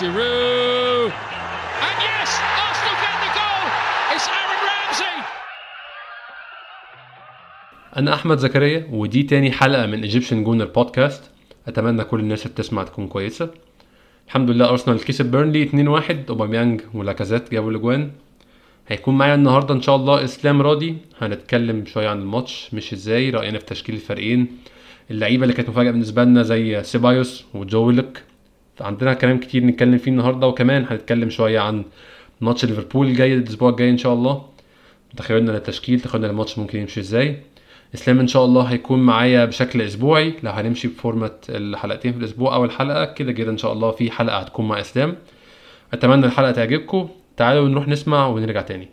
Giroud. And yes, Arsenal get the goal. It's Aaron Ramsey. أنا أحمد زكريا ودي تاني حلقة من Egyptian Gooner Podcast أتمنى كل الناس اللي بتسمع تكون كويسة. الحمد لله أرسنال كسب بيرنلي 2-1 أوباميانج ولاكازيت جابوا الأجوان. هيكون معايا النهاردة إن شاء الله إسلام راضي. هنتكلم شوية عن الماتش مشي إزاي؟ رأينا في تشكيل الفريقين. اللعيبة اللي كانت مفاجأة بالنسبة لنا زي سيبايوس وجويلك عندنا كلام كتير نتكلم فيه النهارده وكمان هنتكلم شوية عن ماتش ليفربول الجاي الأسبوع الجاي إن شاء الله. تخيلنا للتشكيل تخيلنا الماتش ممكن يمشي إزاي. إسلام إن شاء الله هيكون معايا بشكل أسبوعي. لو هنمشي بفورمات الحلقتين في الأسبوع أو الحلقة كده كده إن شاء الله في حلقة هتكون مع إسلام. أتمنى الحلقة تعجبكم. تعالوا نروح نسمع ونرجع تاني.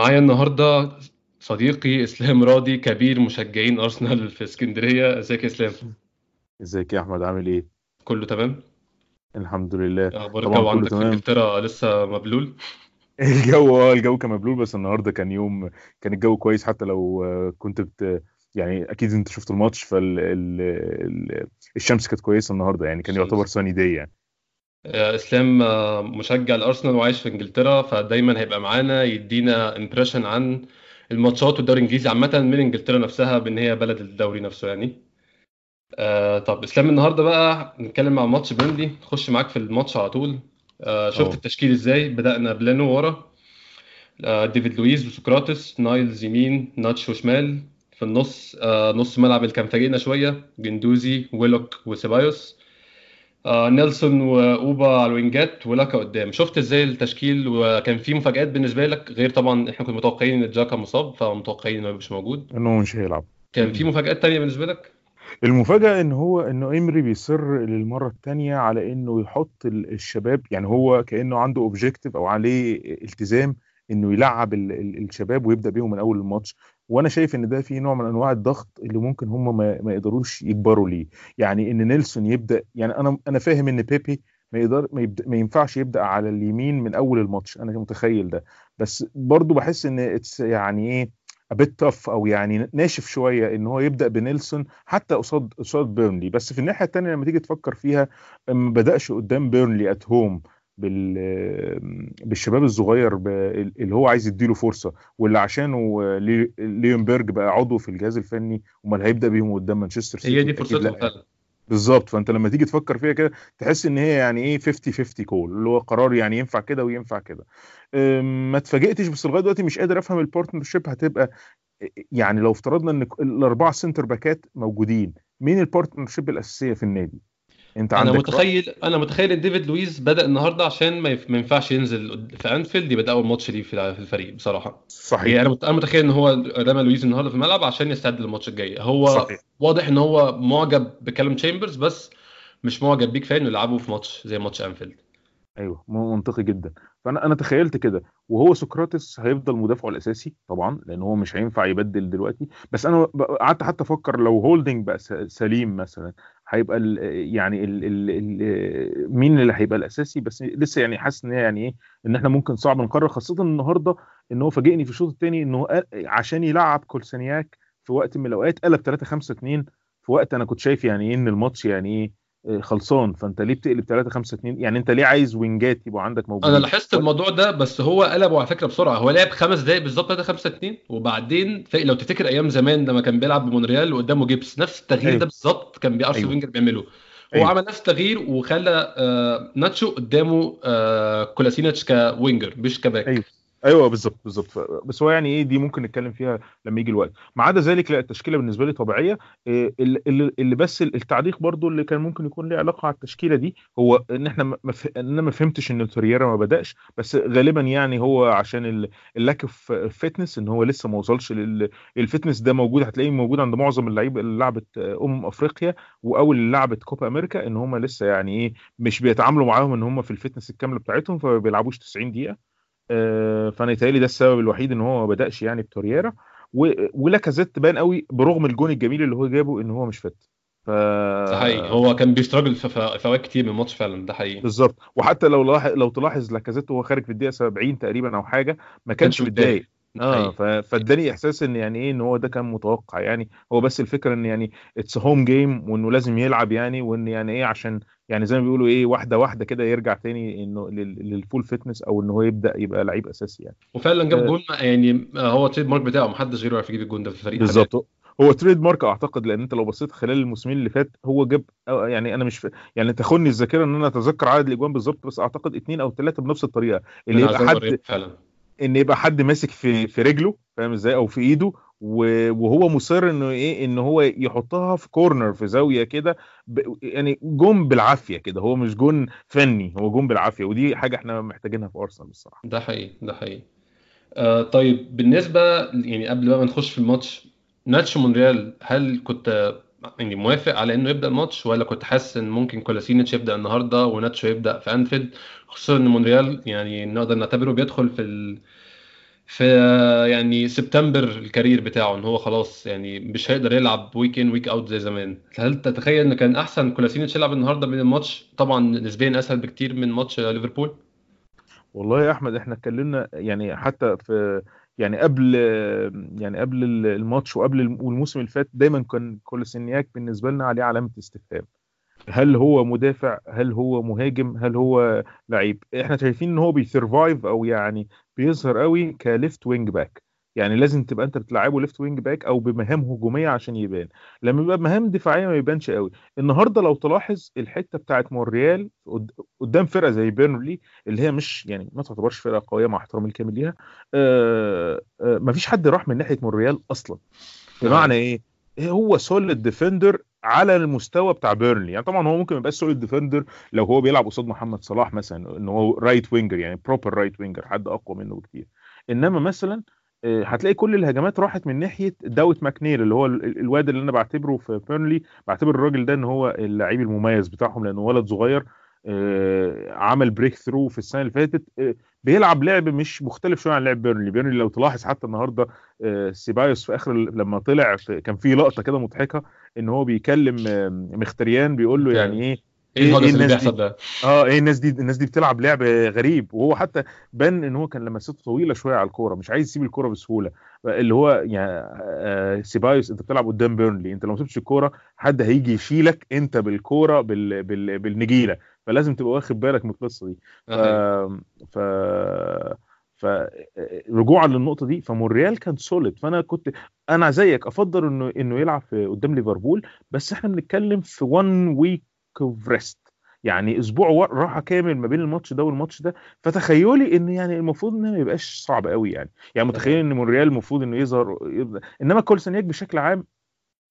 معايا النهارده صديقي إسلام راضي كبير مشجعين أرسنال في اسكندرية. إزيك يا إسلام؟ إزيك يا أحمد؟ عامل إيه؟ كله تمام؟ الحمد لله. أخبار طبعا الجو عندك في إنجلترا لسه مبلول؟ الجو آه الجو كان مبلول بس النهارده كان يوم كان الجو كويس حتى لو آه، كنت بت يعني أكيد أنت شفت الماتش فال ال... ال... الشمس كانت كويسة النهارده يعني كان يعتبر sunny day يعني. إسلام آه، مشجع الأرسنال وعايش في إنجلترا فدايما هيبقى معانا يدينا impression عن الماتشات والدوري الإنجليزي عامة من إنجلترا نفسها بإن هي بلد الدوري نفسه يعني. آه طب إسلام النهارده بقى نتكلم عن ماتش بيرنلي. نخش معاك في الماتش على طول. آه شفت آه التشكيل إزاي؟ بدأنا بلينو ورا. آه ديفيد لويس وسقراطس نايلز يمين ناتشو شمال في النص آه نص ملعب اللي كان فاجئنا شوية جندوزي ويلوك وسيبايوس. آه نيلسون وأوبا على الوينجات ولاكا قدام. شفت إزاي التشكيل؟ وكان في مفاجآت بالنسبة لك غير طبعا إحنا كنا متوقعين إن جاكا مصاب فمتوقعين إنه مش موجود. إنه مش هيلعب. كان في مفاجآت تانية بالنسبة لك؟ المفاجأة إن هو إنه امري بيصر للمرة التانية على إنه يحط ال- الشباب يعني هو كأنه عنده objective أو عليه التزام إنه يلعب ال- ال- الشباب ويبدأ بيهم من أول الماتش. وأنا شايف ان ده في نوع من انواع الضغط اللي ممكن هم ما, ما يقدروش يكبروا ليه. يعني ان نيلسون يبدأ يعني أنا أنا فاهم ان بيبي ما يقدر ما, يبدأ ما ينفعش يبدأ على اليمين من أول الماتش أنا متخيل ده. بس برضو بحس إن it's يعني إيه a bit tough أو يعني ناشف شوية إن هو يبدأ بنيلسون حتى قصاد قصاد بيرنلي. بس في الناحية الثانية لما تيجي تفكر فيها ما بدأش قدام بيرنلي at home بال بالشباب الصغير اللي هو عايز يديله فرصة واللي عشانه لي- ليونبرج بقى عضو في الجهاز الفني أمال هيبدأ بيهم قدام مانشستر هي دي سيتي فرصتهم لا. فعلا. بالظبط. فأنت لما تيجي تفكر فيها كده تحس إن هي يعني إيه 50 50 call اللي هو قرار يعني ينفع كده وينفع كده. ما اتفاجئتش بس لغاية دلوقتي مش قادر أفهم ال partnership هتبقى يعني لو افترضنا إن الاربعه سنتر باكات موجودين مين ال partnership الأساسية في النادي؟ انت أنا عندك رأي متخيل أنا متخيل إن ديفيد لويس بدأ النهارده عشان ما ينفعش ينزل في أنفيلد يبقى أول ماتش ليه في الفريق بصراحة. يعني صحيح أنا مت- أنا متخيل إن هو رمى لويس النهارده في الملعب عشان يستعد للماتش الجاي. هو صحيح. واضح إن هو معجب بكلام تشامبرز بس مش معجب بيه كفاية إنه يلعبه في ماتش زي ماتش أنفيلد. أيوه منطقي جدا. فأنا أنا تخيلت كده. وهو سقراطس هيفضل مدافعه الأساسي طبعا لأن هو مش هينفع يبدل دلوقتي. بس أنا قعدت حتى أفكر لو هولدنج بقى سليم مثلا. هيبقى ال يعني ال ال ال مين اللي هيبقى الأساسي؟ بس لسه يعني حاسس إن يعني إيه إن إحنا ممكن صعب نقرر خاصة النهارده إن هو فاجئني في الشوط الثاني انه عشان يلعب كولسانياك في وقت من الأوقات قلب 3 5 2 في وقت أنا كنت شايف يعني إيه إن الماتش يعني إيه خلصان. فأنت ليه بتقلب 3 5 2 يعني أنت ليه عايز وينجات يبقوا عندك أنا موجودين لاحظت الموضوع ده بس هو قلبه على فكرة بسرعة. هو لعب خمس دقائق بالظبط 3 5 2 وبعدين لو تفتكر أيام زمان لما كان بيلعب بمونريال وقدامه جيبس نفس التغيير ده أيوه بالظبط كان ارسين أيوه. فينجر بيعمله. هو أيوه. عمل نفس التغيير وخلى آه، ناتشو قدامه آه، كولاسينيتش ك winger مش ك back. أيوه. أيوه بالظبط بالظبط بس هو يعني إيه دي ممكن نتكلم فيها لما يجي الوقت. ما عدا ذلك لا التشكيلة بالنسبة لي طبيعية. إيه، اللي, اللي بس التعليق برضو اللي كان ممكن يكون له علاقة على التشكيلة دي هو إن إحنا ما أنا ما فهمتش إن تورييرا ما بدأش. بس غالبا يعني هو عشان ال lack of fitness إن هو لسه ما وصلش لل fitness ده موجود. هتلاقيه موجود عند معظم اللعيبه اللي لعبت امم أفريقيا أو اللي لعبت كوبا أمريكا إن هم لسه يعني إيه مش بيتعاملوا معاهم إن هم في ال fitness الكاملة بتاعتهم فما بيلعبوش 90 دقيقة. آه، فأنا يتهيألي ده السبب الوحيد إن هو ما بدأش يعني بتورييرا. ولاكازيت بان قوي برغم الجون الجميل اللي هو جابه إن هو مش فت ف حقيقي. هو كان بي struggle في أوقات كتير من الماتش فعلا ده حقيقي. بالظبط. وحتى لو لاحظ لو تلاحظ لاكازيت وهو خارج في الدقيقة 70 تقريبا أو حاجة ما كانش كانش متضايق. آه فاداني إحساس إن يعني إيه إن هو ده كان متوقع يعني. هو بس الفكرة إن يعني it's home game وإنه لازم يلعب يعني وإن يعني إيه عشان يعني زي ما بيقولوا إيه واحدة واحدة كده يرجع تاني إنه لل- لل full fitness أو إن هو يبدأ يبقى لعيب أساسي يعني. وفعلا جاب آه. جون يعني هو trademark بتاعه محدش غيره يعرف يجيب الجون ده في الفريق. بالظبط. هو trademark أعتقد لأن أنت لو بصيت خلال الموسمين اللي فات هو جاب أو- يعني أنا مش ف... يعني تخونني الذاكرة إن أنا أتذكر عدد الأجوان بالظبط بس أعتقد اثنين أو ثلاثة بنفس الطريقة. اللي يبقى حد فعلا. إن يبقى حد ماسك في في رجله فاهم إزاي؟ أو في إيده وهو مصر إنه إيه إن هو يحطها في corner في زاوية كده يعني جون بالعافية كده. هو مش جون فني هو جون بالعافية. ودي حاجة إحنا محتاجينها في أرسنال الصراحة. ده حقيقي ده حقيقي. آه طيب بالنسبة يعني قبل بقى ما نخش في الماتش ناتشو مونريال هل كنت يعني موافق على انه يبدأ الماتش ولا كنت حاسس إن ممكن كولاسينيتش يبدأ النهارده وناتشو يبدأ في أنفيلد؟ خصوصا إن مونريال يعني نقدر نعتبره بيدخل في ال... في يعني سبتمبر ال career بتاعه إن هو خلاص يعني مش هيقدر يلعب week in week out زي زمان. هل تتخيل إن كان أحسن كولاسينيتش يلعب النهارده من الماتش؟ طبعا نسبيا أسهل بكتير من ماتش ليفربول. والله يا أحمد إحنا اتكلمنا يعني حتى في يعني قبل يعني قبل الماتش وقبل الم- والموسم اللي فات دايما كان كولاسينياك بالنسبة لنا عليه علامة استفهام. هل هو مدافع؟ هل هو مهاجم؟ هل هو لعيب؟ إحنا شايفين إن هو بي survive أو يعني بيظهر قوي ك left wing back يعني لازم تبقى أنت بتلعبه left wing back أو بمهام هجومية عشان يبان. لما يبقى مهام دفاعية ما يبانش قوي النهارده لو تلاحظ الحتة بتاعت مونريال قد- قدام فرقة زي بيرنلي اللي هي مش يعني ما تعتبرش فرقة قوية مع احترامي الكامل ليها آه آه ما فيش حد راح من ناحية مونريال أصلا. بمعنى إيه؟ هو solid defender على المستوى بتاع بيرنلي. يعني طبعا هو ممكن ما يبقاش solid defender لو هو بيلعب قصاد محمد صلاح مثلا إن هو right winger يعني proper right winger حد أقوى منه بكتير. إنما مثلا هتلاقي كل الهجمات راحت من ناحية دوايت ماكنيل اللي هو ال- ال- الواد اللي أنا بعتبره في بيرنلي بعتبر الراجل ده إن هو اللعيب المميز بتاعهم لأنه ولد صغير آه، عمل breakthrough في السنة اللي فاتت آه، بيلعب لعب مش مختلف شوية عن لعب بيرنلي. بيرنلي لو تلاحظ حتى النهارده آه، سيبايوس في آخر لما طلع في كان في لقطة كده مضحكة إن هو بيكلم آه، مخيتاريان بيقول له يعني إيه إيه الهجص اللي؟ بيحصل ده؟ آه إيه الناس دي الناس دي بتلعب لعب غريب. وهو حتى بان إن هو كان لمسته طويلة شوية على الكورة مش عايز يسيب الكورة بسهولة. اللي هو يعني آه سيبايوس أنت بتلعب قدام بيرنلي أنت لو ما سبتش الكورة حد هيجي يشيلك أنت بالكورة بال... بال... بالنجيلة. فلازم تبقى واخد بالك من القصة دي. ف ف ف رجوعا للنقطة دي فمونريال كان solid فأنا كنت أنا زيك أفضل إنه إنه يلعب قدام ليفربول بس إحنا بنتكلم في 1 week of rest يعني أسبوع راحة كامل ما بين الماتش ده والماتش ده. فتخيلي إن يعني المفروض انه ما يبقاش صعب قوي يعني. يعني متخيل إن مونريال المفروض إنه يظهر إنما كولسانياك بشكل عام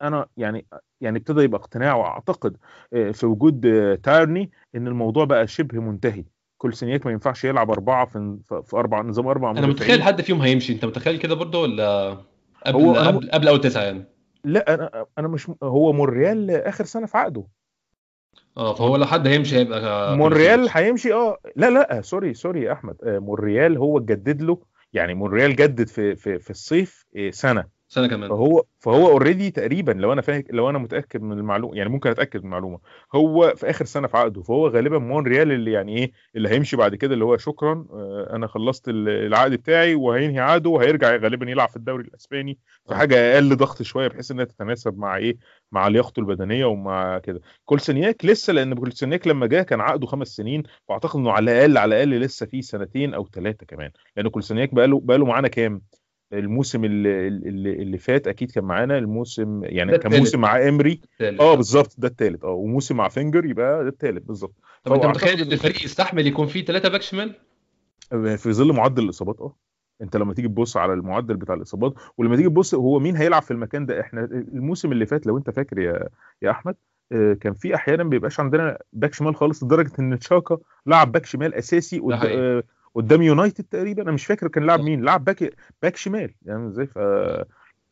أنا يعني يعني ابتدى يبقى اقتناع وأعتقد آه، في وجود آه، تيرني إن الموضوع بقى شبه منتهي. كولسانياك ما ينفعش يلعب أربعة في في أربع نظام أربع أنا متخيل حد فيهم هيمشي. أنت متخيل كده برضه ولا قبل هو قبل قبل أول تسعة يعني؟ لا أنا أنا مش هو مونريال آخر سنة في عقده. آه فهو لو حد هيمشي هيبقى مونريال. هيمشي آه. لا لا sorry sorry يا أحمد. آه، مونريال هو جدد له يعني مونريال جدد في في في الصيف آه، سنة. سنة كمان. فهو فهو already تقريبا لو أنا فاهم لو أنا متأكد من المعلومة يعني ممكن أتأكد من المعلومة. هو في آخر سنة في عقده فهو غالبا مونريال اللي يعني إيه اللي هيمشي بعد كده اللي هو شكرا آه، أنا خلصت ال- العقد بتاعي وهينهي عقده وهيرجع غالبا يلعب في الدوري الإسباني في آه. حاجة أقل ضغط شوية بحيث إنها تتناسب مع إيه مع لياقته البدنية ومع كده. كولسنياك لسه لأن كولسنياك لما جه كان عقده خمس سنين فاعتقد إنه على الأقل على الأقل لسه فيه سنتين أو ثلاثة كمان. لأن كولسنياك بقى له بقى له معانا كام؟ الموسم اللي, اللي, اللي فات أكيد كان معانا الموسم يعني كان. موسم مع إيمري. آه بالظبط ده الثالث آه وموسم مع فينجر يبقى ده الثالث بالظبط. طب أنت متخيل إن الفريق يستحمل يكون فيه ثلاثة back شمال في ظل معدل الإصابات آه. أنت لما تيجي تبص على المعدل بتاع الإصابات ولما تيجي تبص هو مين هيلعب في المكان ده؟ إحنا الموسم اللي فات لو أنت فاكر يا يا أحمد آه، كان في أحيانا بيبقاش عندنا back شمال خالص لدرجة إن تشاكا لعب back شمال أساسي قدام يونايتد تقريبا. أنا مش فاكر كان لعب صح. مين. لعب back back شمال. يعني إزاي؟ ف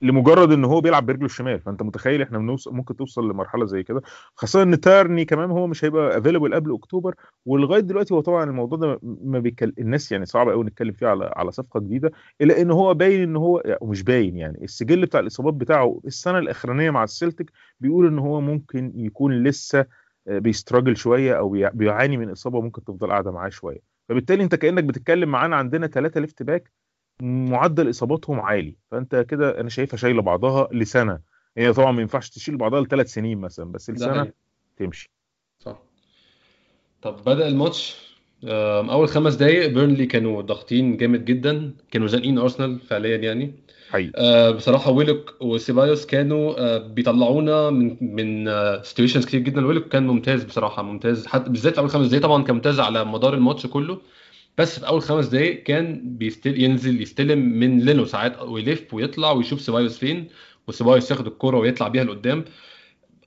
لمجرد إن هو بيلعب برجله الشمال. فأنت متخيل إحنا بنوصل ممكن توصل لمرحلة زي كده. خاصة إن تيرني كمان هو مش هيبقى available قبل أكتوبر. ولغاية دلوقتي هو طبعا الموضوع ده ما بيكل... الناس يعني صعب قوي نتكلم فيه على على صفقة جديدة. إلا إن هو باين إن هو يعني مش باين يعني السجل بتاع الإصابات بتاعه السنة الأخرانية مع السلتيك بيقول إن هو ممكن يكون لسه آه، بي struggle شوية أو بيع- بيعاني من إصابة ممكن تفضل قاعدة معاه شوية. فبالتالي انت كأنك بتتكلم معانا عندنا ثلاثة left back معدل إصاباتهم عالي. فأنت كده أنا شايفها شايلة بعضها لسنة. هي طبعا ما ينفعش تشيل بعضها لثلاث سنين مثلا بس لسنة. تمشي. صح. طب بدأ الماتش. أول خمس دقايق بيرنلي كانوا ضاغطين جامد جدا كانوا زانقين أرسنال فعليا يعني. حقيقي. آه، بصراحة ويلوك وسيبايوس كانوا آه، بيطلعونا من من situations كتير جدا. ويلوك كان ممتاز بصراحة ممتاز. حتى بالذات في أول خمس دقايق طبعا كان ممتاز على مدار الماتش كله. بس في أول خمس دقايق كان بيستل- ينزل يستلم من لينو ساعات ويلف ويطلع ويشوف سيبايوس فين وسيبايوس ياخد الكرة ويطلع بيها لقدام.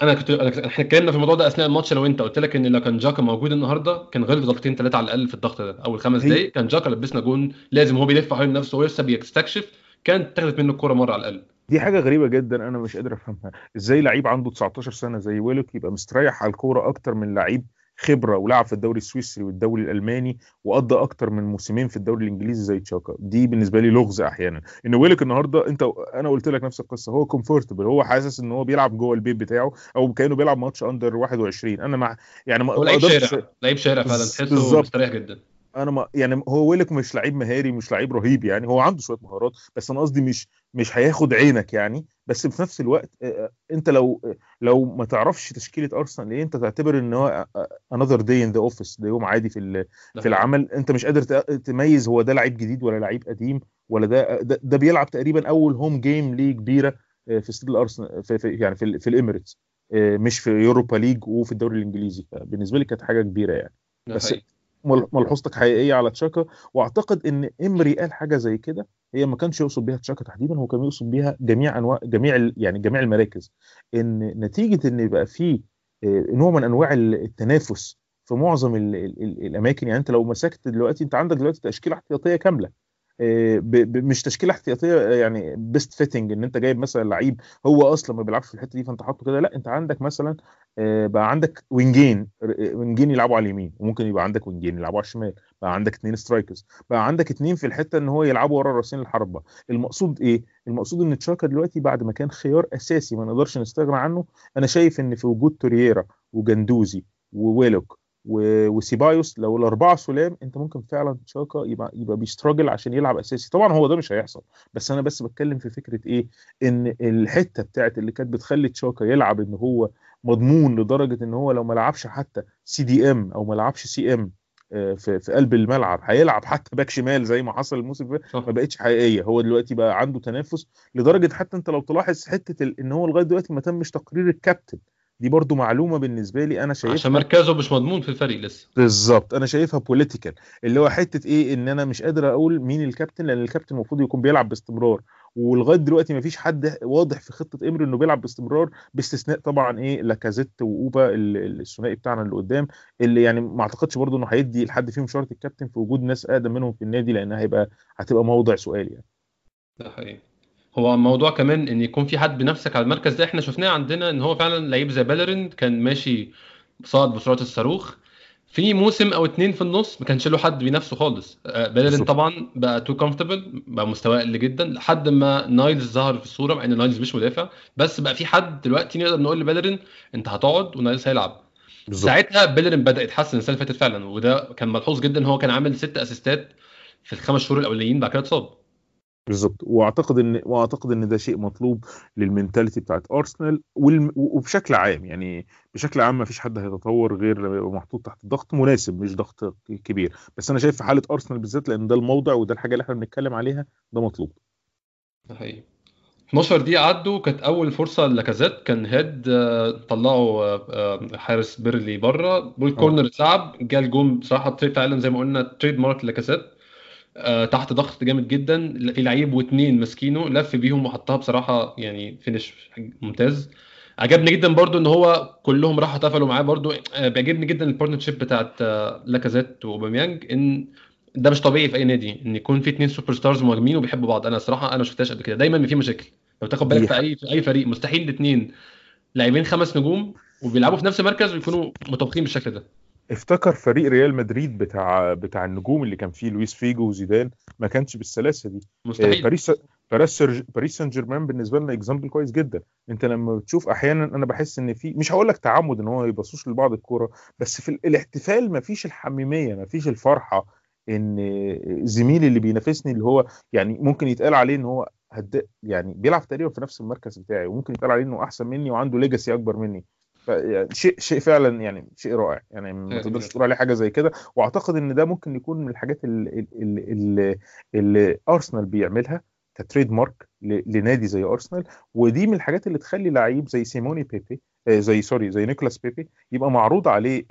أنا كنت أنا إحنا اتكلمنا في الموضوع ده أثناء الماتش لو أنت قلت لك إن لو كان جاكا موجود النهارده كان غلط غلطتين ثلاثة على الأقل في الضغط ده. أول خمس دقايق كان جاكا لبسنا جون لازم هو بيلف حوالين نفسه ولسه بيستكشف كانت اتاخدت منه الكوره مرة على الأقل. دي حاجة غريبة جدا أنا مش قادر أفهمها. إزاي لعيب عنده 19 سنة زي ويلوك يبقى مستريح على الكورة أكتر من لعيب خبرة ولعب في الدوري السويسري والدوري الألماني وقضى أكتر من موسمين في الدوري الإنجليزي زي تشاكا. دي بالنسبة لي لغز أحيانا. إن ويلوك النهارده أنت أنا قلت لك نفس القصة. هو comfortable هو حاسس إن هو بيلعب جوه البيت بتاعه أو كأنه بيلعب ماتش under 21 أنا مع يعني ما هو لعيب شارع. لعيب شارع فعلا. تحسه. مستريح جدا. أنا ما يعني هو ويلوك مش لعيب مهاري مش لعيب رهيب يعني. هو عنده شوية مهارات بس أنا قصدي مش مش هياخد عينك يعني بس في نفس الوقت آه، آه، انت لو لو ما تعرفش تشكيلة أرسنال إيه انت تعتبر إن هو another day in the office ده يوم عادي في في العمل انت مش قادر تميز هو ده لعيب جديد ولا لعيب قديم ولا ده ده, ده بيلعب تقريبا أول home game ليه كبيرة آه، في استاد الارسنال في, في يعني في, في الإميريتس آه، مش في يوروبا league وفي الدوري الإنجليزي فبالنسبة لي كانت حاجة كبيرة يعني بس حقيقي. مل- ملحوظتك حقيقية على تشاكا. وأعتقد إن إمري قال حاجة زي كده هي ما كانش يقصد بيها تشاكا تحديدا هو كان يقصد بيها جميع أنواع جميع يعني جميع المراكز. إن نتيجة إن يبقى في آه، نوع من أنواع ال- التنافس في معظم ال ال ال الأماكن. يعني أنت لو مسكت دلوقتي أنت عندك دلوقتي تشكيله احتياطية كاملة. مش تشكيلة احتياطية يعني best fitting إن أنت جايب مثلا لعيب هو أصلا ما بيلعبش في الحتة دي فأنت حاطه كده لأ أنت عندك مثلا آه، بقى عندك وينجين وينجين يلعبوا على اليمين وممكن يبقى عندك وينجين يلعبوا على الشمال بقى عندك اثنين strikers بقى عندك اثنين في الحتة إن هو يلعبوا ورا راسين الحربه المقصود إيه؟ المقصود إن تشاكا دلوقتي بعد ما كان خيار أساسي ما نقدرش نستغنى عنه أنا شايف إن في وجود تورييرا وجندوزي وويلوك وسيبايوس لو الأربعة سلام أنت ممكن فعلا تشاكا يبقى يبقى بي struggle عشان يلعب أساسي. طبعا هو ده مش هيحصل بس أنا بس بتكلم في فكرة إيه؟ إن الحتة بتاعت اللي كانت بتخلي تشاكا يلعب إن هو مضمون لدرجة إن هو لو ما لعبش حتى CDM أو ما لعبش CM في في قلب الملعب هيلعب حتى back شمال زي ما حصل الموسم اللي فات. ما بقتش حقيقية. هو دلوقتي بقى عنده تنافس لدرجة حتى أنت لو تلاحظ حتة إن هو لغاية دلوقتي ما تمش تقرير الكابتن. دي برضو معلومة بالنسبة لي أنا شايفها عشان مركزه مش مضمون في الفريق لسه. بالظبط أنا شايفها political اللي هو حتة إيه إن أنا مش قادر أقول مين الكابتن لأن الكابتن المفروض يكون بيلعب باستمرار ولغاية دلوقتي ما فيش حد واضح في خطة امري إنه بيلعب باستمرار باستثناء طبعا إيه لاكازيت وأوبا ال- ال- الثنائي بتاعنا اللي قدام اللي يعني ما أعتقدش برضه إنه هيدي لحد فيهم شرط الكابتن في وجود ناس أقدم منهم في النادي لأنها هيبقى هتبقى موضع سؤال يعني. ده حقيقي. هو الموضوع كمان إن يكون في حد بنفسك على المركز ده. إحنا شفناه عندنا إن هو فعلا لعيب زي بيليرين كان ماشي صاعد بسرعة الصاروخ. في موسم أو اتنين في النص ما كانش له حد بينافسه خالص. آه، بيليرين. طبعا بقى too comfortable بقى مستواه قل جدا لحد ما نايلز ظهر في الصورة مع إن نايلز مش مدافع. بس بقى في حد دلوقتي نقدر نقول لبيليرين أنت هتقعد ونايلز هيلعب. بالظبط. ساعتها بيليرين بدأ يتحسن السنة اللي فاتت فعلا وده كان ملحوظ جدا هو كان عامل ست assist ات في الخمس شهور الأولانيين بعد كده اتصاب. بالظبط. وأعتقد إن وأعتقد إن ده شيء مطلوب لل mentality بتاعت ارسنال والم... وبشكل عام يعني بشكل عام ما فيش حد هيتطور غير لما يبقى محطوط تحت ضغط مناسب مش ضغط كبير. بس أنا شايف في حالة ارسنال بالذات لأن ده الموضع وده الحاجة اللي إحنا بنتكلم عليها ده مطلوب. ده حقيقي. 12 دقيقة عدوا كانت أول فرصة لاكازيت كان head آه، طلعوا آه، آه، حارس بيرنلي بره. بول corner اتلعب جه الجون بصراحة فعلا زي ما قلنا trademark لاكازيت آه تحت ضغط جامد جدا. في لعيب واثنين ماسكينه لف بيهم وحطها بصراحة يعني finish ممتاز. عجبني جدا برضو إن هو كلهم راحوا احتفلوا معاه برضو. آه بيعجبني جدا ال partnership بتاعت آه لاكازيت وأوباميانج إن ده مش طبيعي في أي نادي إن يكون في اثنين superstars مهاجمين وبيحبوا بعض. أنا الصراحه أنا ما شفتهاش قبل كده. دايما في مشاكل. لو تاخد بالك في أي في أي فريق مستحيل الاثنين لاعبين خمس نجوم وبيلعبوا في نفس المركز ويكونوا متوافقين بالشكل ده. افتكر فريق ريال مدريد بتاع بتاع النجوم اللي كان فيه لويس فيجو وزيدان ما كانش بالسلاسة دي. مستحيل. باريس باريس باريس سان جيرمان بالنسبة لنا example كويس جدا. انت لما بتشوف أحيانا أنا بحس إن في مش هقول لك تعمد إن هو يبصوش لبعض الكورة بس في الاحتفال ما فيش الحميمية ما فيش الفرحة إن زميلي اللي بينافسني اللي هو يعني ممكن يتقال عليه إن هو هد يعني بيلعب تقريبا في نفس المركز بتاعي وممكن يتقال عليه إنه أحسن مني وعنده legacy أكبر مني. يعني شيء شيء فعلا يعني شيء رائع. يعني ما تقدرش تقول عليه حاجة زي كده. وأعتقد إن ده ممكن يكون من الحاجات اللي, اللي, اللي أرسنال بيعملها ك trademark لنادي زي أرسنال. ودي من الحاجات اللي تخلي لعيب زي سيموني بيبي زي sorry زي نيكولاس بيبي يبقى معروض عليه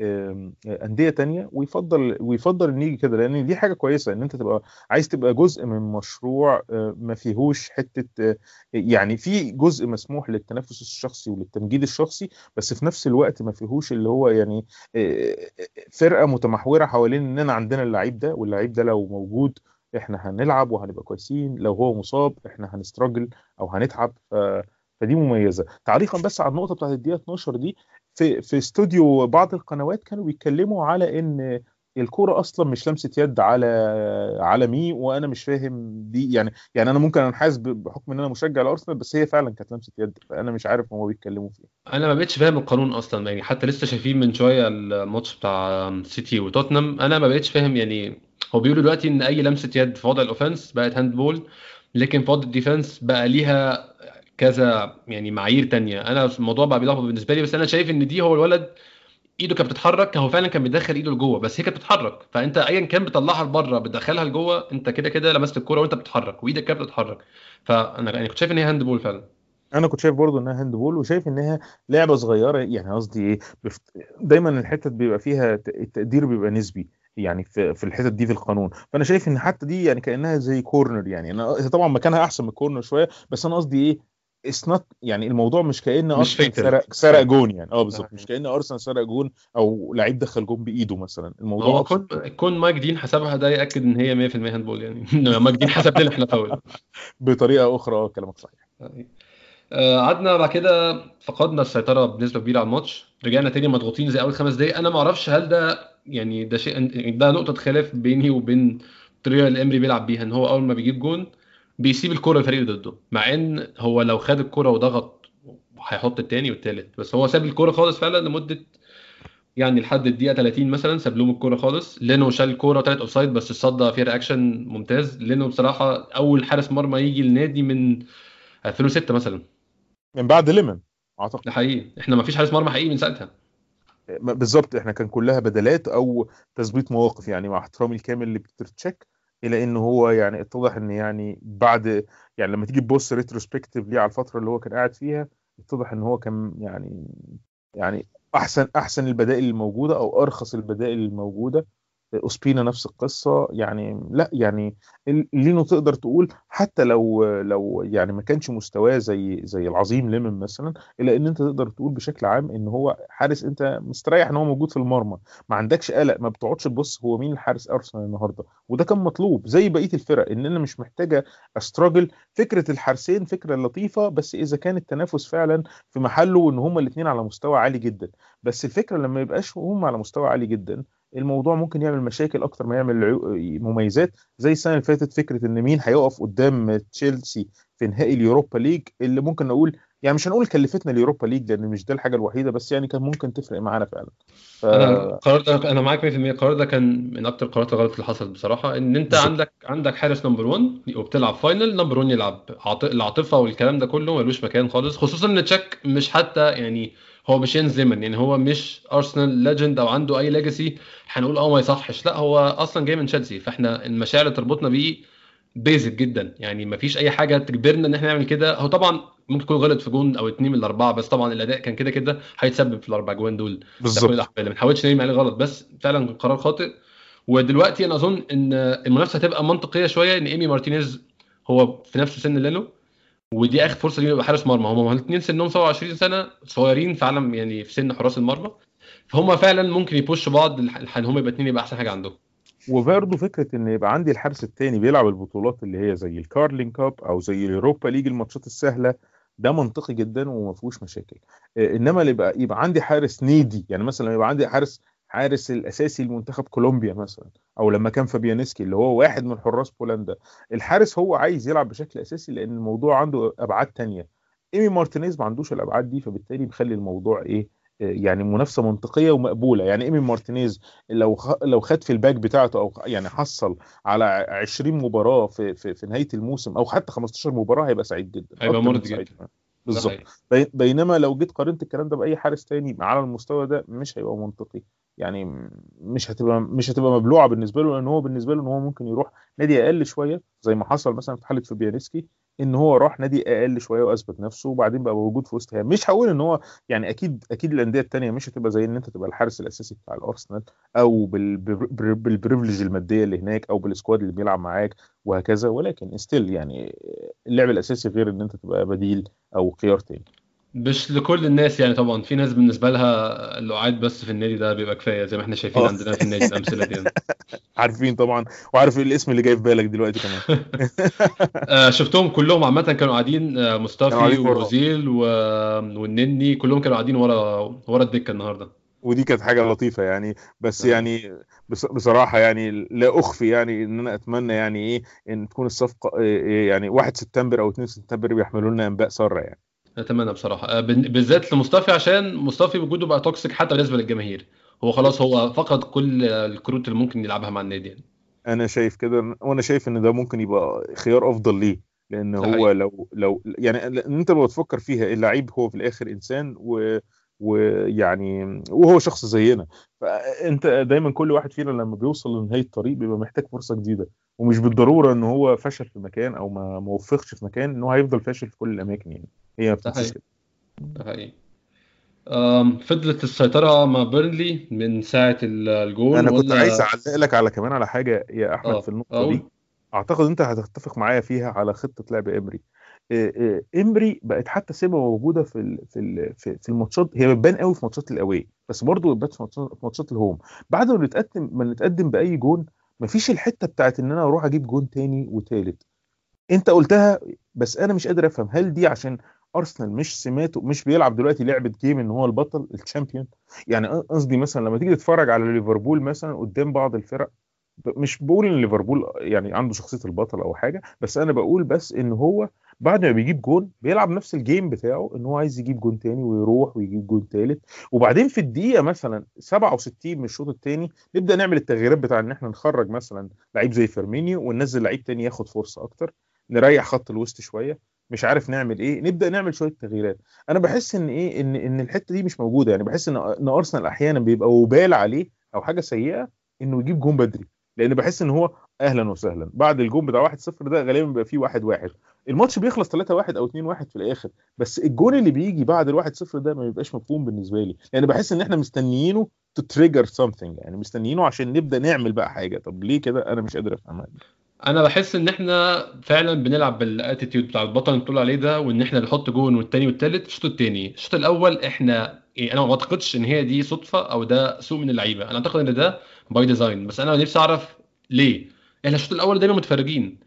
أندية تانية ويفضل ويفضل إن يجي كده لأن دي حاجة كويسة إن أنت تبقى عايز تبقى جزء من مشروع ما فيهوش حتة يعني في جزء مسموح للتنافس الشخصي وللتمجيد الشخصي بس في نفس الوقت ما فيهوش اللي هو يعني فرقة متمحورة حوالين اننا عندنا اللعيب ده واللعيب ده لو موجود إحنا هنلعب وهنبقى كويسين لو هو مصاب إحنا هنستراجل أو هنتعب. فدي مميزة. تعليقا بس على النقطة بتاعت الدقيقة 12 دي في في استوديو بعض القنوات كانوا بيتكلموا على إن الكورة أصلا مش لمسة يد على على مي وأنا مش فاهم دي يعني يعني أنا ممكن انحاز بحكم إن أنا مشجع لارسنال بس هي فعلا كانت لمسة يد فأنا مش عارف هما بيتكلموا فيه أنا ما بقتش فاهم القانون أصلا يعني حتى لسه شايفين من شوية الماتش بتاع سيتي وتوتنهام أنا ما بقتش فاهم يعني هو بيقولوا دلوقتي إن أي لمسة يد في وضع ال offence بقت handball لكن في وضع ال defence بقى ليها كذا يعني معايير تانية. أنا الموضوع بقى بيلخبط بالنسبة لي بس أنا شايف إن دي هو الولد إيده كانت بتتحرك هو فعلا كان بيدخل إيده لجوه بس هي كانت بتتحرك. فأنت أيا كان بتطلعها لبره بتدخلها لجوه أنت كده كده لمست الكورة وأنت بتتحرك وإيدك كانت بتتحرك. فأنا يعني كنت شايف إن هي hand ball فعلا. أنا كنت شايف برضو إنها hand ball وشايف انها لعبة صغيرة يعني قصدي إيه دايما الحتت بيبقى فيها التقدير بيبقى نسبي يعني في في الحتت دي في القانون. فأنا شايف إن حتى دي يعني كأنها زي corner يعني. أنا طبعا مكانها أحسن من ال corner شوية بس أنا قصدي إيه it's not يعني الموضوع مش كأن أرسنال سرق سرق جون يعني. آه بالظبط. مش كأن أرسنال سرق جون أو لعيب دخل جون بإيده مثلا. الموضوع هو كون كون مايك دين حسبها ده يأكد إن هي 100% hand ball يعني. مايك دين حسب لنا إحنا فاول. بطريقة أخرى آه كلامك صحيح. قعدنا بعد كده فقدنا السيطرة بنسبة كبيرة على الماتش. رجعنا تاني مضغوطين زي أول خمس دقايق. أنا ما أعرفش هل ده يعني ده شيء ده نقطة خلاف بيني وبين الطريقة اللي إمري بيلعب بيها إن هو أول ما بيجيب جون بيسيب الكرة للفريق اللي ضده مع إن هو لو خد الكرة وضغط هيحط التاني والتالت. بس هو ساب الكرة خالص فعلا لمدة يعني لحد الدقيقة 30 مثلا ساب لهم الكرة خالص. لينو شال الكرة وطلعت offside بس الصدة فيها reaction ممتاز. لينو بصراحة أول حارس مرمى يجي النادي من 2006 مثلا. من بعد ليمان أعتقد. ده حقيقي. إحنا ما فيش حارس مرمى حقيقي من ساعتها. بالظبط. إحنا كان كلها بدلات أو تظبيط مواقف يعني مع احترامي الكامل لبيتر تشيك. إلى إن هو يعني اتضح إن يعني بعد يعني لما تيجي تبص retrospectively على الفترة اللي هو كان قاعد فيها اتضح إن هو كان يعني يعني أحسن أحسن البدائل الموجودة أو أرخص البدائل الموجودة. أوسبينا نفس القصة يعني لا يعني لينو تقدر تقول حتى لو لو يعني ما كانش مستواه زي زي العظيم ليمان مثلا إلا إن أنت تقدر تقول بشكل عام إن هو حارس أنت مستريح إن هو موجود في المرمى. ما عندكش قلق ما بتقعدش تبص هو مين الحارس أرسنال النهارده. وده كان مطلوب زي بقية الفرق إن أنا مش محتاجة أ struggle فكرة الحارسين فكرة لطيفة بس إذا كان التنافس فعلا في محله وإن هما الاثنين على مستوى عالي جدا. بس الفكرة لما يبقاش هم على مستوى عالي جدا الموضوع ممكن يعمل مشاكل أكتر ما يعمل مميزات زي السنة اللي فاتت فكرة إن مين هيقف قدام تشيلسي في نهائي ال Europa League اللي ممكن نقول يعني مش هنقول كلفتنا ال Europa League لأن مش ده الحاجة الوحيدة بس يعني كان ممكن تفرق معانا فعلا ف... أنا القرار ده أنا معاك 100% القرار ده كان من أكتر القرارات الغلط اللي حصلت بصراحة إن أنت بالظبط. عندك عندك حارس number 1 وبتلعب final number 1 يلعب العاطفة والكلام ده كله ملوش مكان خالص خصوصا إن تشيك مش حتى يعني هو مش ليمان يعني هو مش Arsenal legend أو عنده أي legacy هنقول آه ما يصحش. لا هو أصلا جاي من تشيلسي فإحنا المشاعر اللي تربطنا بيه basic جدا. يعني ما فيش أي حاجة تجبرنا إن إحنا نعمل كده. هو طبعا ممكن يكون غلط في جون أو اتنين من الأربعة بس طبعا الأداء كان كده كده هيتسبب في الأربع جوان دول. بالظبط. ما نحاولش نرمي عليه غلط بس فعلا قرار خاطئ. ودلوقتي أنا أظن إن المنافسة هتبقى منطقية شوية إن إيمي مارتينيز هو في نفس سن لينو ودي آخر فرصة ليه يبقى حارس مرمى. هم الاثنين سنهم 27 سنة صغيرين فعلا يعني في سن حراس المرمى. فهم فعلا ممكن ي push وا بعض إن هم يبقى اثنين يبقى أحسن حاجة عندهم. وبرضه فكرة إن يبقى عندي الحارس الثاني بيلعب البطولات اللي هي زي ال Carling Cup أو زي ال Europa League الماتشات السهلة ده منطقي جدا وما فيهوش مشاكل. آه، إنما اللي يبقى يبقى عندي حارس needy يعني مثلا يبقى عندي حارس حارس الأساسي لمنتخب كولومبيا مثلا أو لما كان فابيانسكي اللي هو واحد من حراس بولندا. الحارس هو عايز يلعب بشكل أساسي لأن الموضوع عنده أبعاد تانية. إيمي مارتينيز ما عندوش الأبعاد دي فبالتالي بيخلي الموضوع إيه يعني منافسة منطقية ومقبولة. يعني إيمي مارتينيز لو لو خد في ال pack بتاعته أو يعني حصل على 20 مباراة في في, في نهاية الموسم أو حتى 15 مباراة هيبقى سعيد جدا. هيبقى مرضي جدا. بالظبط. بينما لو جيت قارنت الكلام ده بأي حارس تاني على المستوى ده مش هيبقى منطقي. يعني مش هتبقى مش هتبقى مبلوعة بالنسبة له لأن هو بالنسبة له إن هو ممكن يروح نادي أقل شوية زي ما حصل مثلا في حالة فابيانسكي إن هو راح نادي أقل شوية وأثبت نفسه وبعدين بقى موجود في وسط مش هقول إن هو يعني أكيد أكيد الأندية الثانية مش هتبقى زي إن أنت تبقى الحارس الأساسي بتاع الأرسنال أو بال privilege المادية اللي هناك أو بال squad اللي بيلعب معاك وهكذا. ولكن still يعني اللعب الأساسي غير إن أنت تبقى بديل أو خيار تاني. مش لكل الناس يعني طبعا. في ناس بالنسبة لها اللي بس في النادي ده بيبقى كفاية زي ما إحنا شايفين أوه. عندنا في النادي الامثله دي. عارفين طبعا. وعارف الاسم اللي جاي في بالك دلوقتي كمان. آه شفتهم كلهم عامة كانوا قاعدين آه، مصطفى ووزيل و... والنني كلهم كانوا قاعدين ورا ورا الدكة النهارده. ودي كانت حاجة لطيفة يعني. بس آه. يعني بصراحة يعني لا أخفي يعني إن أنا أتمنى يعني إيه إن تكون الصفقة يعني 1 سبتمبر أو 2 سبتمبر بيحملوا لنا أنباء سارة يعني. أتمنى بصراحة. آه، بالذات لمصطفى عشان مصطفى وجوده بقى toxic حتى بالنسبة للجماهير. هو خلاص هو فقد كل الكروت اللي ممكن يلعبها مع النادي يعني. أنا شايف كده وأنا شايف إن ده ممكن يبقى خيار أفضل ليه. لأن هو لو لو يعني أنت لو تفكر فيها اللعيب هو في الآخر إنسان و ويعني وهو شخص زينا. فأنت دايما كل واحد فينا لما بيوصل لنهاية الطريق بيبقى محتاج فرصة جديدة. ومش بالضرورة إن هو فشل في مكان أو ما موفقش في مكان إن هو هيفضل فاشل في كل الأماكن يعني. هي حقيقي. ده حقيقي. فضلت السيطرة مع بيرنلي من ساعة الجول أنا كنت ولا... عايز أعلق لك على كمان على حاجة يا أحمد آه. في النقطة أوه. دي. أعتقد أنت هتتفق معايا فيها على خطة لعب إمري. إمري بقت حتى سيبا موجودة في في في الماتشات. هي بتبان قوي في ماتشات ال away بس برضه بتبان في ماتشات ال home. بعد ما نتقدم ما نتقدم بأي جون مفيش الحتة بتاعت إن أنا أروح أجيب جون تاني وتالت. أنت قلتها بس أنا مش قادر أفهم. هل دي عشان أرسنال مش سماته مش بيلعب دلوقتي لعبة game إن هو البطل ال champion يعني قصدي مثلا لما تيجي تتفرج على ليفربول مثلا قدام بعض الفرق مش بقول إن ليفربول يعني عنده شخصية البطل أو حاجة بس أنا بقول بس إن هو بعد ما بيجيب جون بيلعب نفس ال game بتاعه إن هو عايز يجيب جون تاني ويروح ويجيب جون تالت. وبعدين في الدقيقة مثلا 67 من الشوط الثاني نبدأ نعمل التغييرات بتاع إن إحنا نخرج مثلا لعيب زي فيرمينيو وننزل لعيب تاني ياخد فرصة أكتر نريح خط الوسط شوية. مش عارف نعمل إيه. نبدأ نعمل شوية تغييرات. أنا بحس إن إيه إن إن الحتة دي مش موجودة. يعني بحس إن إن أرسنال أحيانا بيبقى وبال عليه أو حاجة سيئة إنه يجيب جون بدري. لأن بحس إن هو أهلا وسهلا. بعد الجون بتاع 1-0 ده غالبا بيبقى فيه 1-1 الماتش بيخلص 3-1 أو 2-1 في الآخر. بس الجون اللي بيجي بعد ال 1-0 ده ما بيبقاش مفهوم بالنسبة لي. يعني بحس إن إحنا مستنيينه to trigger something يعني مستنيينه عشان نبدأ نعمل بقى حاجة. طب ليه كده؟ أنا مش قادر أفهمها. أنا بحس إن إحنا فعلا بنلعب بال attitude بتاع البطل اللي بتقول عليه ده وإن إحنا نحط جون والتاني والتالت الشوط التاني. الشوط الأول إحنا يعني أنا ما أعتقدش إن هي دي صدفة أو ده سوء من اللعيبة. أنا أعتقد إن ده by design بس أنا نفسي أعرف ليه. إحنا الشوط الأول دايما متفرجين.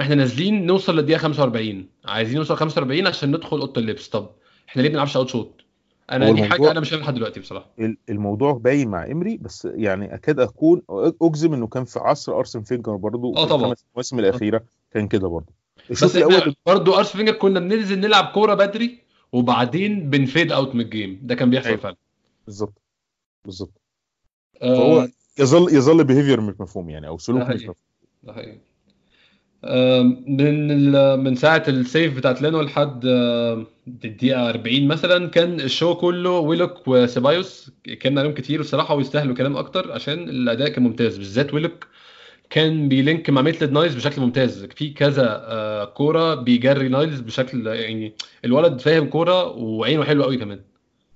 إحنا نازلين نوصل للدقيقة 45 عايزين نوصل 45 عشان ندخل أوضة اللبس. طب إحنا ليه ما بنلعبش outshoot أنا دي حاجة أنا مش لحد دلوقتي بصراحة. الموضوع باين مع إمري بس يعني أكاد أكون أجزم إنه كان في عصر أرسن فينجر برضه آه طبعا. المواسم الأخيرة كان كده برضه. بس الأول برضه أرسن فينجر كنا بننزل نلعب كورة بدري وبعدين بن fade out من ال game ده كان بيحصل أيوة. فعلا. بالظبط. بالظبط. آه. فهو يظل يظل behavior مش مفهوم يعني أو سلوك مش مفهوم. ده حقيقي. من من ساعة ال save بتاعت لينو لحد الدقيقة 40 مثلا كان الشو كله ويلوك وسيبايوس كان عليهم كتير الصراحه ويستاهلوا كلام أكتر عشان الأداء كان ممتاز بالذات ويلوك كان بي link مع ميتلاند نايلز بشكل ممتاز في كذا آه، كورة بيجري نايلز بشكل يعني الولد فاهم كورة وعينه حلوة قوي كمان.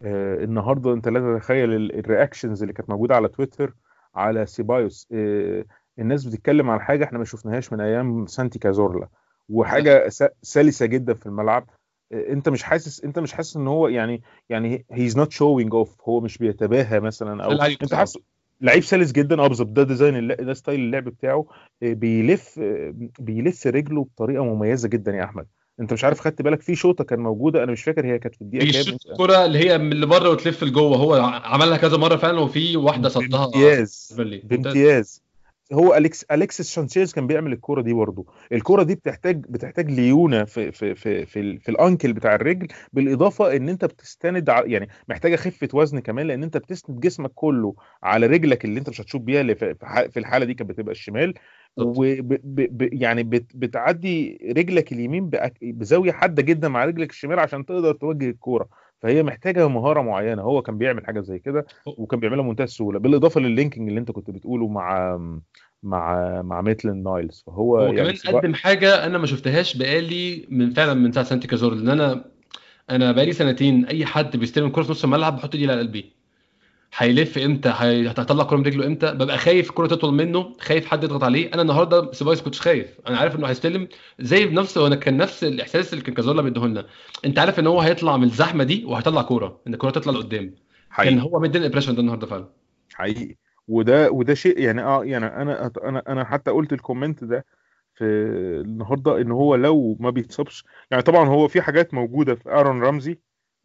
آه النهارده أنت لا تتخيل ال reactions اللي كانت موجودة على تويتر على سيبايوس آه، الناس بتتكلم عن حاجة إحنا ما شفناهاش من أيام سانتي كازورلا وحاجه سلسه جدا في الملعب آه، انت مش حاسس انت مش حاسس ان هو يعني يعني he's not showing off هو مش بيتباهى مثلا أو انت. حاسس لعيب سلس جدا آه بالظبط ده design ده style اللعب بتاعه آه، بيلف آه، بيلف رجله بطريقه مميزه جدا يا احمد انت مش عارف خدت بالك في شوطه كان موجوده أنا مش فاكر هي كانت في الدقيقه كام بيشوط الكرة اللي هي من اللي بره وتلف لجوه هو عملها كذا مره فعلا وفي واحدة صدها بامتياز. بامتياز هو اليكس أليكسيس سانشيز كان بيعمل الكورة دي برضه. الكورة دي بتحتاج بتحتاج ليونة في في في في, ال- في ال ankle بتاع الرجل بالإضافة إن أنت بتستند ع- يعني محتاجة خفة وزن كمان لأن أنت بتسند جسمك كله على رجلك اللي أنت مش هتشوط بيها اللي في الحالة دي كانت بتبقى الشمال. وب يعني بت بتعدي رجلك اليمين بأك- بزاوية حادة جدا مع رجلك الشمال عشان تقدر توجه الكورة. فهي محتاجة مهارة معينة. هو كان بيعمل حاجة زي كده وكان بيعملها بمنتهى السهولة بالإضافة لل linking اللي أنت كنت بتقوله مع مع مع ميتلاند نايلز. فهو هو يعني كمان سواء- قدم حاجة أنا ما شفتهاش بقالي من فعلا من ساعة سانتي كازورلا لأن أنا أنا بقالي سنتين أي حد بيستلم الكوره في نص الملعب بحط ايدي على قلبي. هيلف إمتى؟ هيطلع الكوره من رجله إمتى؟ ببقى خايف الكوره تطول منه خايف حد يضغط عليه. أنا النهارده سيبايوس كنتش خايف. أنا عارف إنه هيستلم زي بنفس وأنا كان نفس الإحساس اللي كان كازورلا بيديه لنا أنت عارف إن هو هيطلع من الزحمة دي وهيطلع كورة إن الكورة تطلع لقدام. كان حقيقي. هو مدينا ال impression ده النهارده فعلا. حقيقي. وده وده شيء يعني آه يعني أنا أنا أنا حتى قلت ال comment ده في النهارده إن هو لو ما بيتصابش يعني طبعا هو في حاجات موجودة في أرون رمزي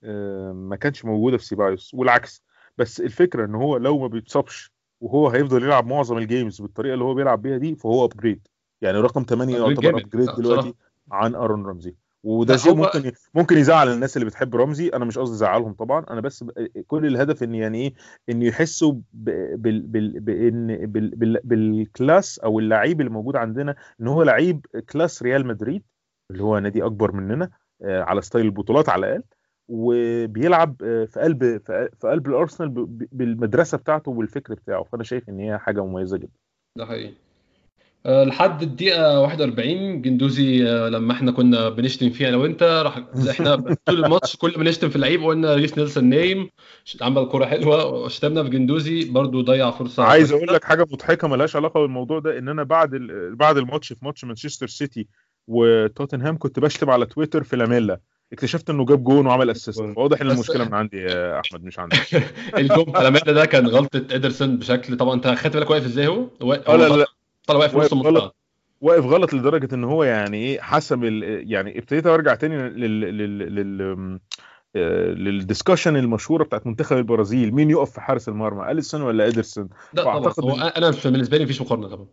آه، ما كانش موجودة في سيبايوس والعكس. بس الفكرة إن هو لو ما بيتصابش وهو هيفضل يلعب معظم ال games بالطريقة اللي هو بيلعب بيها دي فهو upgrade يعني رقم 8 upgrade يعتبر. upgrade دلوقتي. عن ارون رمزي وده شيء ممكن ممكن يزعل الناس اللي بتحب رمزي أنا مش قصدي أزعلهم طبعا. أنا بس ب- كل الهدف إن يعني إيه إن يحسوا ب- بال بال بان بال بال بال class أو اللعيب اللي موجود عندنا إن هو لعيب class ريال مدريد اللي هو نادي أكبر مننا آه، على style البطولات على الأقل. وبيلعب آه، في قلب في قلب الأرسنال بالمدرسة بتاعته والفكر بتاعه. فأنا شايف إن هي حاجة مميزة جدا. ده حقيقي. أه لحد الدقيقة 41 جندوزي أه لما إحنا كنا بنشتم فيه أنا وانت راح إحنا طول الماتش كل ما نشتم في اللعيب قلنا ريس نيلسون نايم عمل كورة حلوة وشتمنا في جندوزي برضو ضيع فرصة. عايز. أقول لك حاجة مضحكة ملهاش علاقة بالموضوع ده إن أنا بعد بعد الماتش في ماتش مانشستر سيتي وتوتنهام كنت بشتم على تويتر في لاميلا. اكتشفت إنه جاب جون وعمل assist. واضح إن المشكلة من عندي يا أحمد مش عندك الجون بتاع ده كان غلطة ادرسون بشكل طبعا أنت خدت بالك واقف إزاي هو؟ لا لا طلع واقف في نص غلط. واقف غلط لدرجة إن هو يعني إيه حسب يعني ابتديت أرجع تاني لل لل لل لل discussion المشهورة بتاعت منتخب البرازيل. مين يقف في حارس المرمى أليسون ولا ادرسون لا طبعا. هو أنا بالنسبة لي مفيش مقارنة طبعا.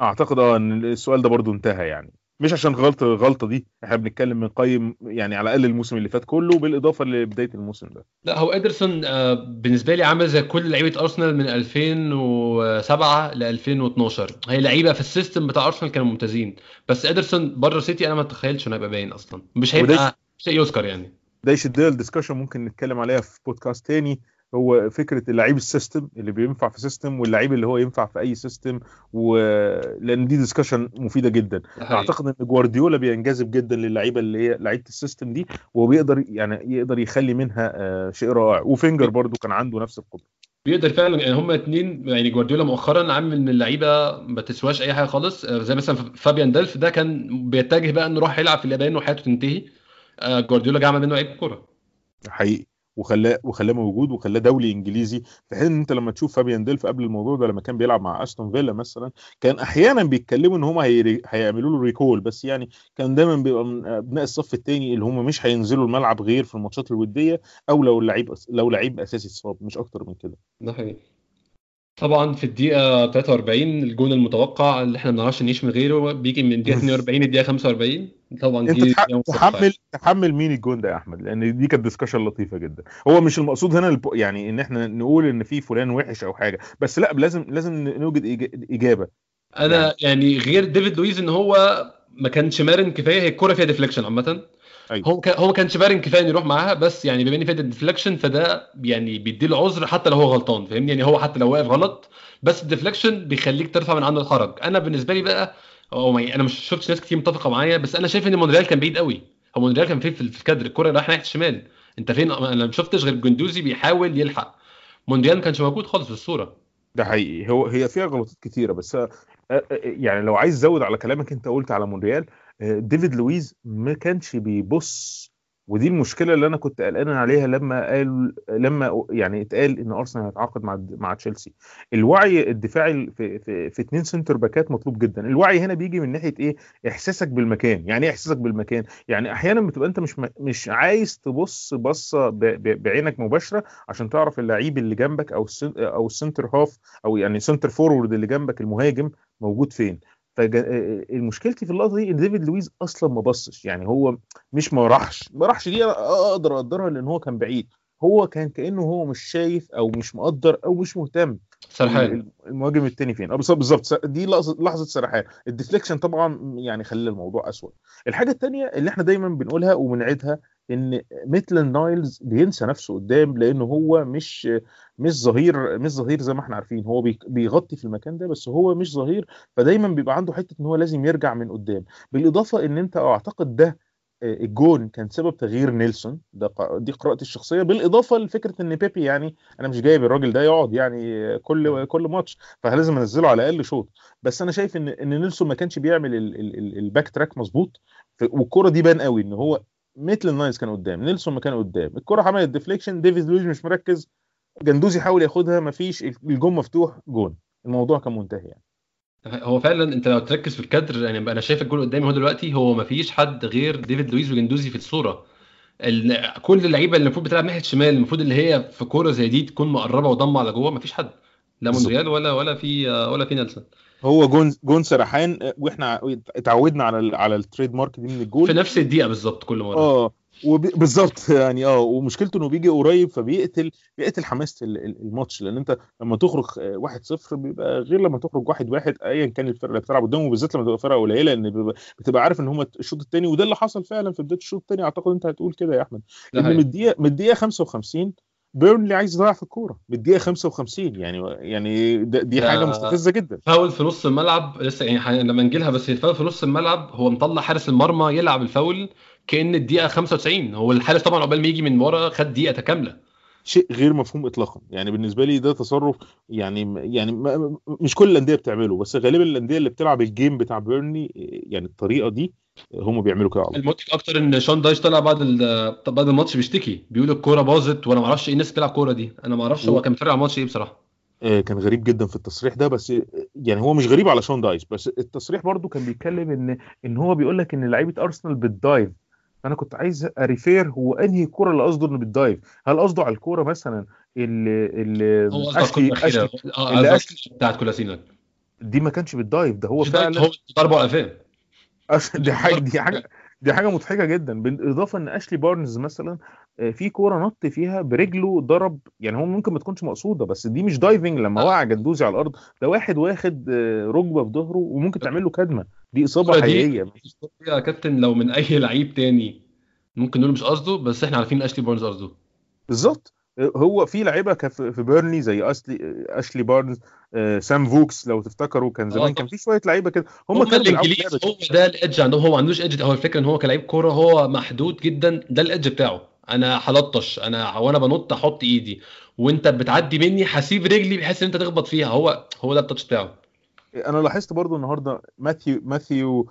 أعتقد آه إن السؤال ده برضو انتهى يعني. مش عشان غلطة الغلطه دي. إحنا بنتكلم بنقيم يعني على الأقل الموسم اللي فات كله بالإضافة لبداية الموسم ده. لا هو إدرسون آه، بالنسبة لي عامل زي كل لعيبة أرسنال من 2007 ل 2012 هي لعيبة في ال system بتاع أرسنال كانوا ممتازين. بس إدرسون بره سيتي أنا ما اتخيلش إنه هيبقى باين أصلا. مش هيبقى شيء يذكر يعني. ده يشدنا ال discussion ممكن نتكلم عليها في بودكاست تاني. هو فكرة اللعيب ال system اللي بينفع في system واللعيب اللي هو ينفع في أي سيستم ولان دي discussion مفيدة جدا. حقيقي. أعتقد إن جوارديولا بينجذب جدا للعيبة اللي هي لعيبة ال system دي وبيقدر يعني يقدر يخلي منها آه، شيء رائع. وفينجر برضو كان عنده نفس القدرة. بيقدر فعلا يعني هما اتنين يعني جوارديولا مؤخرا عامل من اللعيبة ما تسواش أي حاجة خالص. آه، زي مثلا فابيان دلف ده كان بيتجه بقى إنه يروح يلعب في اليابان وحياته تنتهي. آه، جوارديولا جه عمل منه لعيب كورة. حقيقي. وخلاه وخلاه موجود وخلاه دولي إنجليزي في حين إن أنت لما تشوف فابيان ديلف قبل الموضوع ده لما كان بيلعب مع أستون فيلا مثلا كان أحيانا بيتكلموا إن هم. هيعملوا له recall بس يعني كان دايما بيبقى من أبناء الصف الثاني اللي هم مش هينزلوا الملعب غير في الماتشات الودية أو لو اللعيب لو لعيب أساسي اتصاب مش أكتر من كده ده حقيقي طبعا في الدقيقة 43 الجون المتوقع اللي إحنا ما بنعرفش نعيش من غيره بيجي من الدقيقة 42 الدقيقة 45 طبعا أنت تحمل. تحمل مين الجون ده يا أحمد لأن دي كانت discussion لطيفة جدا هو مش المقصود هنا. يعني إن إحنا نقول إن في فلان وحش أو حاجة بس لأ لازم لازم نوجد. إجابة أنا يعني غير ديفيد لويز إن هو ما كانش مرن كفاية هي الكوره فيها deflection عامة أيوة. هو كان هو ما كانش مرن كفاية إنه يروح معاها بس يعني بما إن فيها deflection فده يعني بيديله عذر حتى لو هو غلطان فاهمني؟ يعني هو حتى لو واقف غلط بس ال deflection بيخليك ترفع من عنده الحرج أنا بالنسبة لي بقى هو ما- أنا مش شفتش ناس كتير متفقة معايا بس أنا شايف إن مونريال كان بعيد قوي. هو مونريال كان فين؟ في الكادر الكوره رايحة ناحية الشمال. أنت فين؟ أنا ما شفتش غير جندوزي بيحاول يلحق. مونريال ما كانش موجود خالص في الصورة. ده حقيقي. هو هي فيها غلطات كتيرة بس يعني لو عايز تزود على كلامك أنت قلت على مونريال ديفيد لويز ما كانش بيبص ودي المشكلة اللي أنا كنت قلقان عليها لما قال لما يعني اتقال إن أرسنال هيتعاقد مع مع تشيلسي. الوعي الدفاعي في في, في اثنين center باكات مطلوب جدا. الوعي هنا بيجي من ناحية إيه؟ إحساسك بالمكان. يعني إيه إحساسك بالمكان؟ يعني أحيانا بتبقى أنت مش مش عايز تبص بصة بعينك مباشرة عشان تعرف اللعيب اللي جنبك أو أو ال center half أو يعني center forward اللي جنبك المهاجم موجود فين. فمشكلتي في اللقطة دي إن ديفيد لويز أصلا ما بصش يعني هو مش ما راحش ما راحش دي أقدر أقدرها لأن هو كان بعيد. هو كان كأنه هو مش شايف أو مش مقدر أو مش مهتم سرحان. المهاجم الثاني فين. آه بالظبط. دي لحظه سرحان. ال deflection طبعا يعني خلى الموضوع اسود الحاجة الثانية اللي إحنا دايما بنقولها وبنعيدها إن ميتلاند نايلز بينسى نفسه قدام لأنه هو مش مش ظهير مش ظهير زي ما إحنا عارفين. هو بيغطي في المكان ده بس هو مش ظهير. فدايما بيبقى عنده حتة إن هو لازم يرجع من قدام. بالإضافة إن أنت أعتقد ده آه، الجون كان سبب تغيير نيلسون. ده دي قراءتي الشخصية. بالإضافة لفكرة إن بيبي يعني أنا مش جايب الراجل ده يقعد يعني كل كل ماتش فلازم أنزله على الأقل شوط. بس أنا شايف إن إن نيلسون ما كانش بيعمل ال back track مظبوط. والكرة دي بان قوي إن هو ميتلاند نايلز كان قدام نيلسون ما كان قدام. الكرة عملت deflection ديفيد لويز مش مركز. جندوزي حاول ياخدها ما فيش الجون مفتوح جون. الموضوع كان منتهي يعني. هو فعلا أنت لو تركز في الكادر يعني أنا شايف الجول قدامي هو دلوقتي هو ما فيش حد غير ديفيد لويز وجندوزي في الصورة. كل اللعيبة اللي المفروض بتلعب ناحية الشمال المفروض اللي هي في كورة زي دي تكون مقربة وضمة على جوه ما فيش حد. لا مونريال ولا ولا في ولا في نيلسون. هو جون جون سرحان وإحنا اتعودنا على على ال trademark دي من الجول. في نفس الدقيقة بالظبط كل مرة. آه. بالظبط يعني آه ومشكلته إنه بيجي قريب فبيقتل بيقتل حماسه الماتش لأن أنت لما تخرج 1-0 بيبقى غير لما تخرج 1-1 ايا كان الفرقة اللي بتلعب قدامه بالذات لما تبقى فرقة قليلة لأن بتبقى عارف إن هم الشوط الثاني وده اللي حصل فعلا في بداية الشوط الثاني أعتقد أنت هتقول كده يا أحمد إن من الدقيقة من الدقيقة 55 بيرنلي عايز يضيع في الكورة من الدقيقة 55 يعني يعني دي حاجة مستفزة جدا. فاول في نص الملعب لسه يعني لما نجي لها بس فاول في نص الملعب هو مطلع حارس المرمى يلعب الفاول كأن الدقيقة 95 هو الحارس طبعا عقبال ما يجي من ورا خد دقيقة كاملة. شيء غير مفهوم اطلاقا. يعني بالنسبة لي ده تصرف يعني يعني مش كل الأندية بتعمله بس غالبا الأندية اللي بتلعب ال game بتاع بيرني يعني الطريقة دي هم بيعملوا كده المضحك أكتر إن شون دايش طلع بعد بعد الماتش بيشتكي. بيقول الكورة باظت وأنا ما أعرفش إيه الناس بتلعب كورة دي. أنا ما أعرفش هو كان بيتفرج على الماتش إيه بصراحة. آه، كان غريب جدا في التصريح ده بس يعني هو مش غريب على شون دايس بس التصريح برضو كان بيتكلم ان إن هو بيقول لك إن لعيبة ارسنال بت dive. فانا كنت عايز أ refer هو أنهي الكوره اللي قصده إنه بت dive هل قصده على الكورة مثلا اللي اللي اشلي اشلي آه اللي اشلي بتاعت كولاسينا دي ما كانش بت dive ده هو فعلا هو ضربة قفاه دي حاجة دي حاجة دي حاجة مضحكة جدا. بالإضافة إن أشلي بارنز مثلا في كورة نط فيها برجله ضرب يعني هو ممكن ما تكونش مقصودة بس دي مش diving لما وقع جندوزي على الأرض ده واحد واخد آه، ركبة في ظهره وممكن تعمل له كدمه دي إصابة حقيقية. يا كابتن لو من أي لعيب تاني ممكن نقول مش قصده بس إحنا عارفين أشلي بارنز قصده. بالظبط. هو في لعيبة في بيرني زي اشلي أشلي بارنز آه، سام فوكس لو تفتكروا كان زمان كان في شوية لعيبة كده. هم كانوا الإنجليز هو ده ال edge عندهم هو ما عندوش edge هو الفكرة إن هو كلاعب كورة هو محدود جدا ده ال edge بتاعه. أنا هلطش أنا وأنا بنط أحط ايدي وانت بتعدي مني هسيب رجلي بحيث إن انت تخبط فيها هو هو ده ال touch بتاعه. أنا لاحظت برضو النهارده ماثيو ماثيو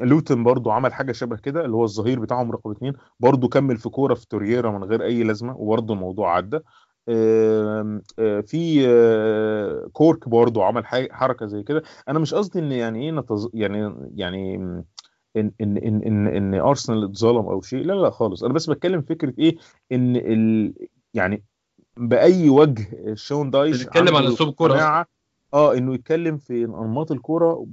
لوتن برضو عمل حاجة شبه كده اللي هو الظهير بتاعهم رقم اثنين برضو كمل في كورة في تورييرا من غير أي لازمة وبرضو الموضوع عدى. آه، في آه، كورك برضو عمل حركة زي كده. أنا مش قصدي إن يعني إيه نتز... يعني يعني إن إن إن إن, إن أرسنال اتظلم أو شيء لا لا خالص. أنا بس بتكلم فكرة إيه؟ إن ال... يعني بأي وجه شون دايش بنتكلم على أسلوب كوره آه إنه يتكلم في انماط الكورة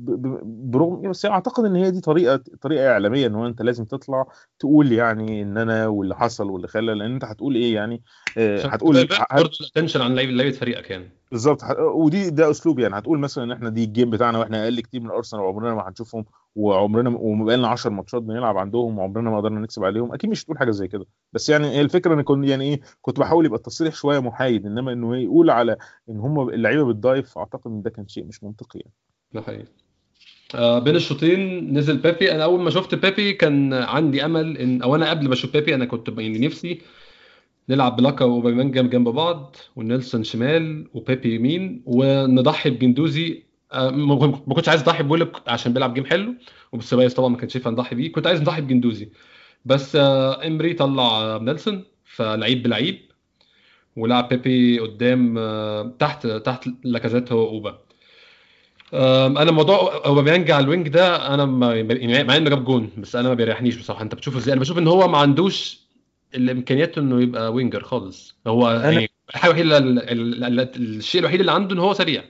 برغم بس أعتقد إن هي دي طريقة طريقة إعلامية إن هو أنت لازم تطلع تقول يعني إن أنا واللي حصل واللي خلى لأن أنت هتقول إيه يعني؟ آه هتقول برضه الـ attention عن لعيبة فريقك يعني. بالظبط ودي ده أسلوب يعني. هتقول مثلا إن إحنا دي الـ game بتاعنا وإحنا أقل كتير من أرسنال وعمرنا ما هنشوفهم وعمرنا وبقى لنا 10 ماتشات بنلعب عندهم وعمرنا ما قدرنا نكسب عليهم أكيد مش تقول حاجة زي كده. بس يعني هي الفكرة إن كنت يعني إيه كنت بحاول يبقى التصريح شوية محايد إنما إنه يقول على إن هم اللعيبة بتضايف اعتقد إن ده كان شيء مش منطقي يعني. ده حقيقي. آه بين الشوطين نزل بيبي. أنا أول ما شفت بيبي كان عندي أمل إن أو أنا قبل ما أشوف بيبي أنا كنت يعني نفسي نلعب بلاكا وأوباميانج جنب بعض ونيلسون شمال وبيبي يمين ونضحي بجندوزي ما ما كنتش عايز اضحي بويلك عشان بيلعب game حلو وبالـ space طبعا ما كانش ينفع نضحي بيه كنت عايز نضحي بجندوزي. بس آه، إمري طلع آه، نيلسون فلعيب بلعيب ولعب بيبي قدام آه، تحت تحت لاكازيت هو أوبا. أنا موضوع أوباميانج على الـ wing ده أنا يعني مع إنه جاب جون بس أنا ما بيريحنيش بصراحة. أنت بتشوفه إزاي؟ أنا بشوف إن هو ما عندوش الإمكانيات إنه يبقى winger خالص. هو أنا- يعني الحاجة الوحيدة ال- ال- ال- الشيء الوحيد اللي عنده إن هو سريع.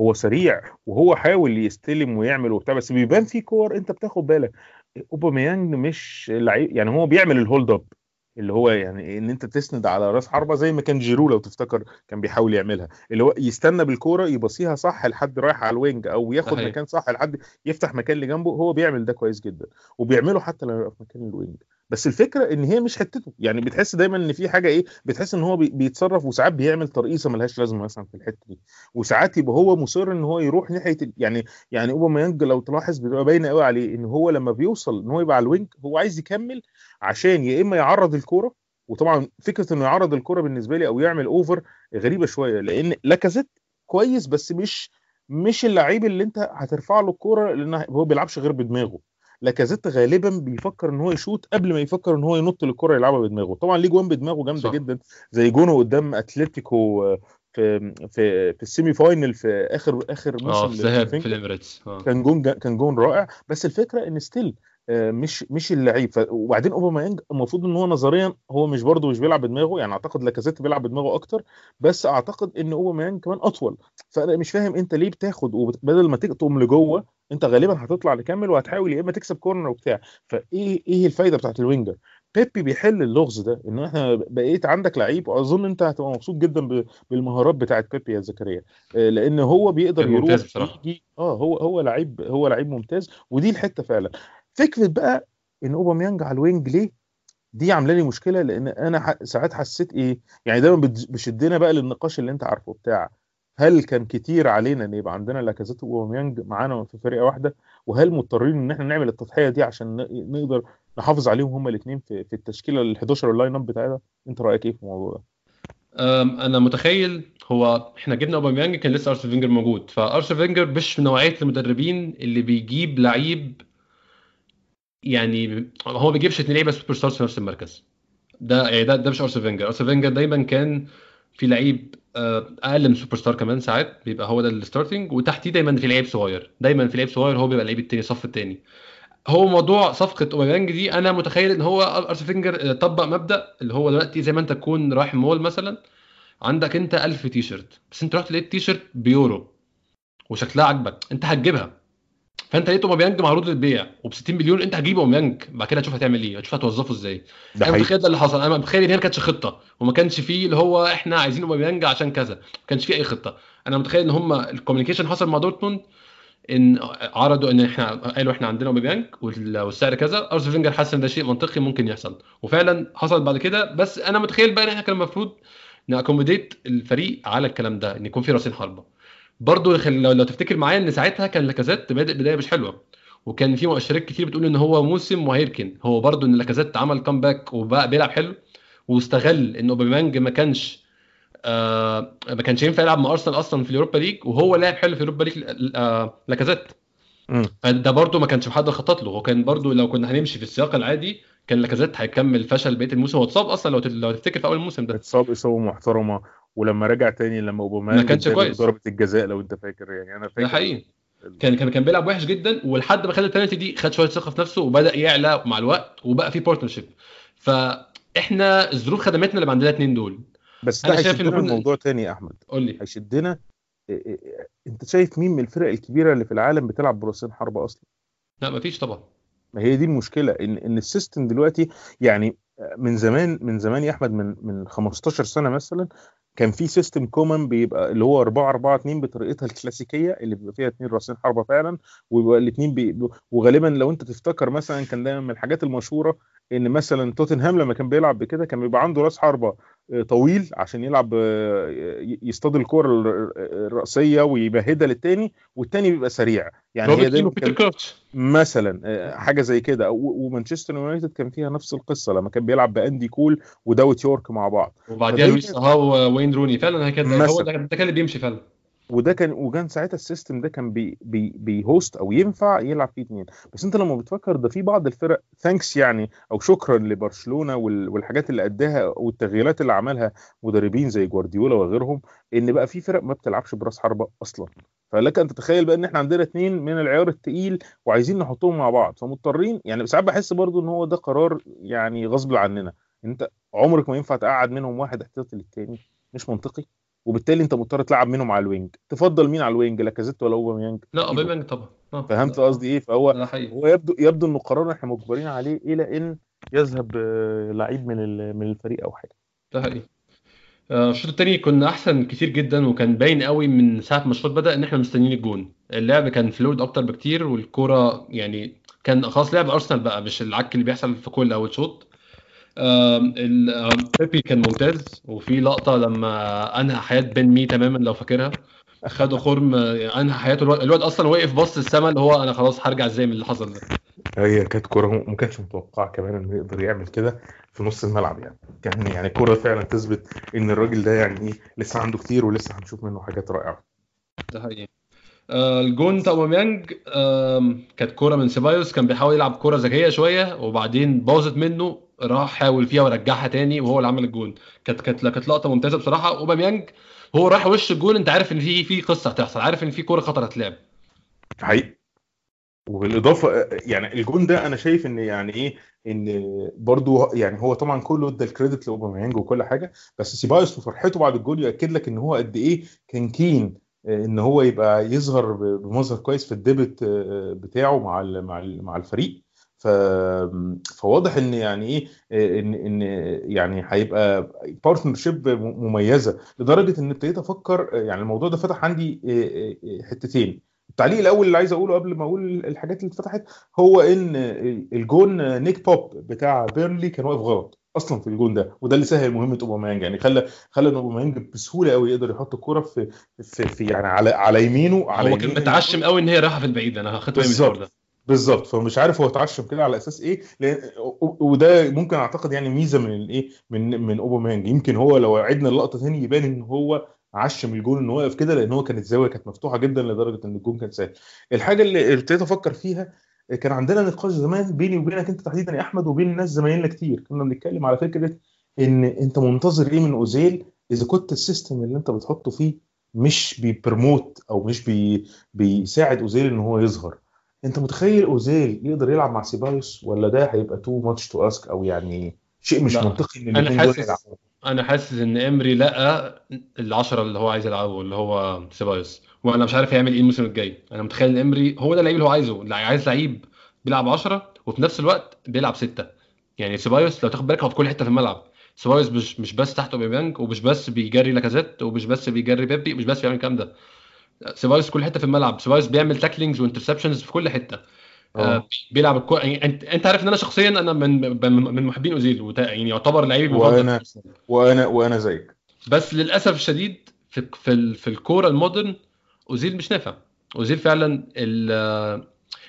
هو سريع وهو حاول يستلم ويعمل وبتاع بس بيبان فيه كور انت بتاخد بالك. اوباميانج مش لعيب يعني هو بيعمل الـ hold up اللي هو يعني ان انت تسند على راس حربة زي ما كان جيرو لو تفتكر كان بيحاول يعملها. اللي هو يستنى بالكورة يبصيها صح لحد رايح على الـ wing أو ياخد. مكان صح لحد يفتح مكان اللي جنبه هو بيعمل ده كويس جدا. وبيعمله حتى لما يبقى في مكان الـ wing. بس الفكرة إن هي مش حتته. يعني بتحس دايما إن في حاجة إيه بتحس إن هو بي- بيتصرف وساعات بيعمل ترقيصة ملهاش لازمة مثلا في الحتة دي. وساعات يبقى هو مصر إن هو يروح ناحية يعني يعني اوباميانج لو تلاحظ بتبقى باينه قوي عليه إن هو لما بيوصل إن هو يبقى على الـ wing هو عايز يكمل عشان يا إما يعرض الكورة وطبعا فكرة إنه يعرض الكورة بالنسبة لي أو يعمل over غريبة شوية لأن لاكازيت كويس بس مش مش اللعيب اللي أنت هترفع له الكورة لأن هو بيلعبش غير بدماغه. لاكازيت غالبا بيفكر إن هو يشوط قبل ما يفكر إن هو ينط للكرة يلعبها بدماغه طبعا ليه جوان بدماغه جامدة. جدا زي جونه قدام أتلتيكو آه، في في في الـ semi final في آخر آخر موسم في الذهاب في. الإميريتس آه كان جون كان جون رائع بس الفكرة إن still مش مش اللعيب. وبعدين أوباميانج المفروض إن هو نظريا هو مش برضه مش بيلعب بدماغه يعني أعتقد لاكازيت بيلعب بدماغه أكتر بس أعتقد إن أوباميانج كمان أطول. فأنا مش فاهم أنت ليه بتاخد وبدل ما تقطم لجوه أنت غالبا هتطلع لكمل وهتحاول يا إما تكسب corner وبتاع. فإيه إيه الفايدة بتاعت الـ winger؟ بيبي بيحل اللغز ده إن إحنا بقيت عندك لعيب وأظن أنت هتبقى مبسوط جدا بالمهارات بتاعت بيبي يا زكريا. آه، لأن هو بيقدر يروح. يجي آه هو هو لعيب هو لعيب ممتاز ودي الحتة فعلا. فكرة بقى إن أوباميانج على الـ wing ليه دي عاملة لي مشكلة لأن أنا. ساعات حسيت إيه يعني دايما بتشدنا بقى للنقاش اللي أنت عارفه بتاع هل كان كتير علينا إن يبقى عندنا لاكازيت واوباميانج معانا في فرقة واحدة وهل مضطرين إن إحنا نعمل التضحية دي عشان نقدر نحافظ عليهم هما الاثنين في, في التشكيلة ال 11 الـ line up بتاعنا أنت رأيك إيه في الموضوع ده؟ أنا متخيل هو إحنا جبنا أوباميانج كان لسه ارسين فينجر موجود فارسين فينجر مش من نوعية المدربين اللي بيجيب لعيب يعني هو ما بيجيبش اتنين لعيبة super stars في نفس المركز. ده يعني ده ده مش أرسين فينجر. أرسين فينجر دايما كان في لعيب آه، أقل من super star كمان ساعات بيبقى هو ده الـ starting وتحتيه دايما في لعيب صغير. دايما في لعيب صغير هو بيبقى اللعيب التاني الصف التاني. هو موضوع صفقة أوباميانج دي أنا متخيل إن هو أرسين فينجر طبق مبدأ اللي هو دلوقتي زي ما أنت تكون رايح مول مثلا عندك أنت 1000 تي شيرت بس أنت رحت لقيت تي شيرت بيورو وشكلها عاجبك أنت هتجيبها. فانت لقيت اوباميانج معروض للبيع وب 60 مليون انت هتجيب اوباميانج بعد كده هتشوف هتعمل إيه هتشوف هتوظفه إزاي. ده أنا متخيل ده اللي حصل أنا متخيل إن هي ما كانتش خطة وما كانش فيه اللي هو إحنا عايزين أوباميانج عشان كذا ما كانش فيه أي خطة. أنا متخيل إن هم الـ communication حصل مع دورتموند إن عرضوا إن إحنا قالوا إحنا عندنا أوباميانج وال- والسعر كذا ارسين فينجر حس إن ده شيء منطقي ممكن يحصل. وفعلا حصل بعد كده بس أنا متخيل بقى إن إحنا كان المفروض ن accommodate الفريق على الكلام ده إن يكون في راسين حربة. برضه خل- لو, لو تفتكر معايا إن ساعتها كان لاكازيت بادئ بداية مش حلوة وكان في مؤشرات كتير بتقول إن هو موسم وهيركن. هو برضه إن لاكازيت عمل comeback وبقى بيلعب حلو واستغل إن أوباميانج ما كانش آه ما كانش ينفع يلعب مع أرسنال أصلا في الـ Europa League وهو لعب حلو في الـ Europa League آه لاكازيت. فده برضه ما كانش حد خطط له. هو كان برضه لو كنا هنمشي في السياق العادي كان لاكازيت هيكمل فشل بقية الموسم هو اتصاب أصلا لو لو تفتكر في أول الموسم ده. إتصاب إصابة محترمة. ولما رجع تاني لما أوباميانج ما كانش كويس. ضربه الجزاء لو أنت فاكر يعني أنا فاكر ده حقيقي. كان كان كان بيلعب وحش جدا ولحد ما خد البنالتي دي خد شوية ثقة في نفسه وبدأ يعلى مع الوقت وبقى في partnership فاحنا الظروف خدمتنا اللي عندنا الاثنين دول. بس ده إن هيشدنا كنا- الموضوع تاني يا أحمد. قول لي. هيشدنا. إيه إيه إيه، أنت شايف مين من الفرق الكبيرة اللي في العالم بتلعب براسين حربه أصلا؟ لا مفيش طبعا. ما هي دي المشكلة ان إن الـ system دلوقتي يعني من زمان من زمان يا أحمد من من 15 سنة مثلا كان في system common بيبقى اللي هو 4 4 2 بطريقتها الكلاسيكية اللي بيبقى فيها اثنين راسين حربة فعلا ويبقى الاثنين بي... وغالبا لو أنت تفتكر مثلا كان دايما من الحاجات المشهورة إن مثلا توتنهام لما كان بيلعب بكده كان بيبقى عنده راس حربة. طويل عشان يلعب يصطاد الكره الرأسية ويمهدها للتاني والتاني بيبقى سريع. يعني هي دايما مثلا حاجة زي كده. ومانشستر يونايتد كان فيها نفس القصة لما كان بيلعب بأندي كول ودوايت يورك مع بعض. وبعديها لويس هاو وين روني. فعلا هكذا هو ده كان اللي بيمشي فعلا. وده كان وكان ساعتها ال system ده كان بي بي بيهوست أو ينفع يلعب فيه اثنين بس أنت لما بتفكر ده في بعض الفرق thanks يعني أو شكرا لبرشلونة والحاجات اللي اداها والتغييرات اللي عملها مدربين زي جوارديولا وغيرهم إن بقى في فرق ما بتلعبش براس حربة أصلا. فلك أن تتخيل بقى إن إحنا عندنا اثنين من العيار الثقيل وعايزين نحطهم مع بعض. فمضطرين يعني ساعات بحس برضو إن هو ده قرار يعني غصب عننا. أنت عمرك ما ينفع تقعد منهم واحد احتياطي للتاني؟ مش منطقي. وبالتالي انت مضطر تلعب منهم على ال wing. تفضل مين على ال wing؟ لاكازيت ولا اوباميانج لا أوباميانج طبعا. آه. فهمت قصدي إيه؟ فهو هو يبدو يبدو إنه قرار إحنا مجبرين عليه إلى إن يذهب آه، لعيب من من الفريق أو حاجة. ده حقيقي. آه، الشوط الثاني كنا أحسن كتير جدا وكان باين قوي من ساعة ما الشوط بدأ إن إحنا مستنيين الجون. اللعب كان فلويد أكتر بكتير والكوره يعني كان خلاص لعب ارسنال بقى مش العك اللي بيحصل في كل أول شوط. بيبي كان ممتاز وفي لقطة لما أنهى حياة بن مي تماما لو فاكرها خدوا خرم أنهى حياته. الواد, الواد أصلا واقف بص السما اللي هو أنا خلاص هرجع إزاي من اللي حصل ده. هي كانت كورة ما كانش متوقع كمان إنه يقدر يعمل كده في نص الملعب يعني. كان يعني كورة فعلا تثبت إن الراجل ده يعني إيه لسه عنده كتير ولسه هنشوف منه حاجات رائعة. ده حقيقي. آه الجون بتاع اوباميانج آه كانت كورة من سيبايوس كان بيحاول يلعب كورة ذكية شوية وبعدين باظت منه راح حاول فيها ورجعها تاني وهو اللي عمل الجون. كانت كانت كانت لقطة ممتازة بصراحة. أوباميانج هو راح وش الجون أنت عارف إن في في قصة هتحصل عارف إن في كورة خطر هتلعب. حقيقي. وبالاضافه يعني الجون ده أنا شايف إن يعني إيه إن برضو يعني هو طبعا كله ادى ال credit لأوباميانج وكل حاجة بس سيبايوس وفرحته بعد الجول ياكد لك إن هو قد إيه كان keen إن هو يبقى يظهر بمظهر كويس في ال debut آه، بتاعه مع مع مع الفريق. فواضح إن يعني إيه ان إن يعني هيبقى partnership مميزة لدرجة إن ابتديت أفكر يعني الموضوع ده فتح عندي حتتين. التعليق الأول اللي عايز أقوله قبل ما أقول الحاجات اللي اتفتحت هو إن الجون نيك بوب بتاع بيرنلي كان واقف غلط أصلا في الجون ده وده اللي سهل مهمة أوباميانج يعني خلى خلى إن أوباميانج بسهولة قوي يقدر يحط الكوره في, في في يعني على على يمينه على هو كان متعشم قوي إن هي رايحة في البعيد أنا خدت بالي ده. بالظبط. فمش عارف هو اتعشم كده على أساس إيه لأن وده ممكن أعتقد يعني ميزة من الإيه من من أوباميانج. يمكن هو لو عدنا اللقطة تاني يبان إن هو عشم الجون انه واقف كده لأن هو كانت الزاويه كانت مفتوحة جدا لدرجة إن الجون كان سهل. الحاجة اللي ابتديت أفكر فيها كان عندنا نقاش زمان بيني وبينك أنت تحديدا يا أحمد وبين ناس زمايلنا كتير. كنا بنتكلم على فكرة إن أنت منتظر إيه من أوزيل إذا كنت ال system اللي أنت بتحطه فيه مش بي promote أو مش بي بيساعد أوزيل إن هو يظهر. أنت متخيل أوزيل يقدر يلعب مع سيبايوس ولا ده هيبقى too much to ask أو يعني شيء مش لا. منطقي إن أنا حاسس أنا حاسس إن إمري لقى العشرة اللي هو عايز يلعبه اللي هو سيبايوس. وأنا مش عارف يعمل إيه الموسم الجاي. أنا متخيل إن إمري هو ده اللعيب اللي هو عايزه. عايز لعيب بيلعب 10 وفي نفس الوقت بيلعب 6 يعني سيبايوس لو تاخد بالك هو في كل حتة في الملعب. سيبايوس مش مش بس تحت أوباميانج ومش بس بيجري لاكازيت ومش بس بيجري بيبي مش بس بيعمل الكلام ده. سيبايوس كل حتة في الملعب. سيبايوس بيعمل tacklings و interceptions في كل حتة. آه. بيلعب الكو... يعني انت انت عارف ان أنا شخصيا أنا من من محبين أوزيل وت... يعني يعتبر لعيبي المفضل وأنا وأنا وأنا زيك. بس للأسف الشديد في في, في الكورة المودرن أوزيل مش نافع. أوزيل فعلا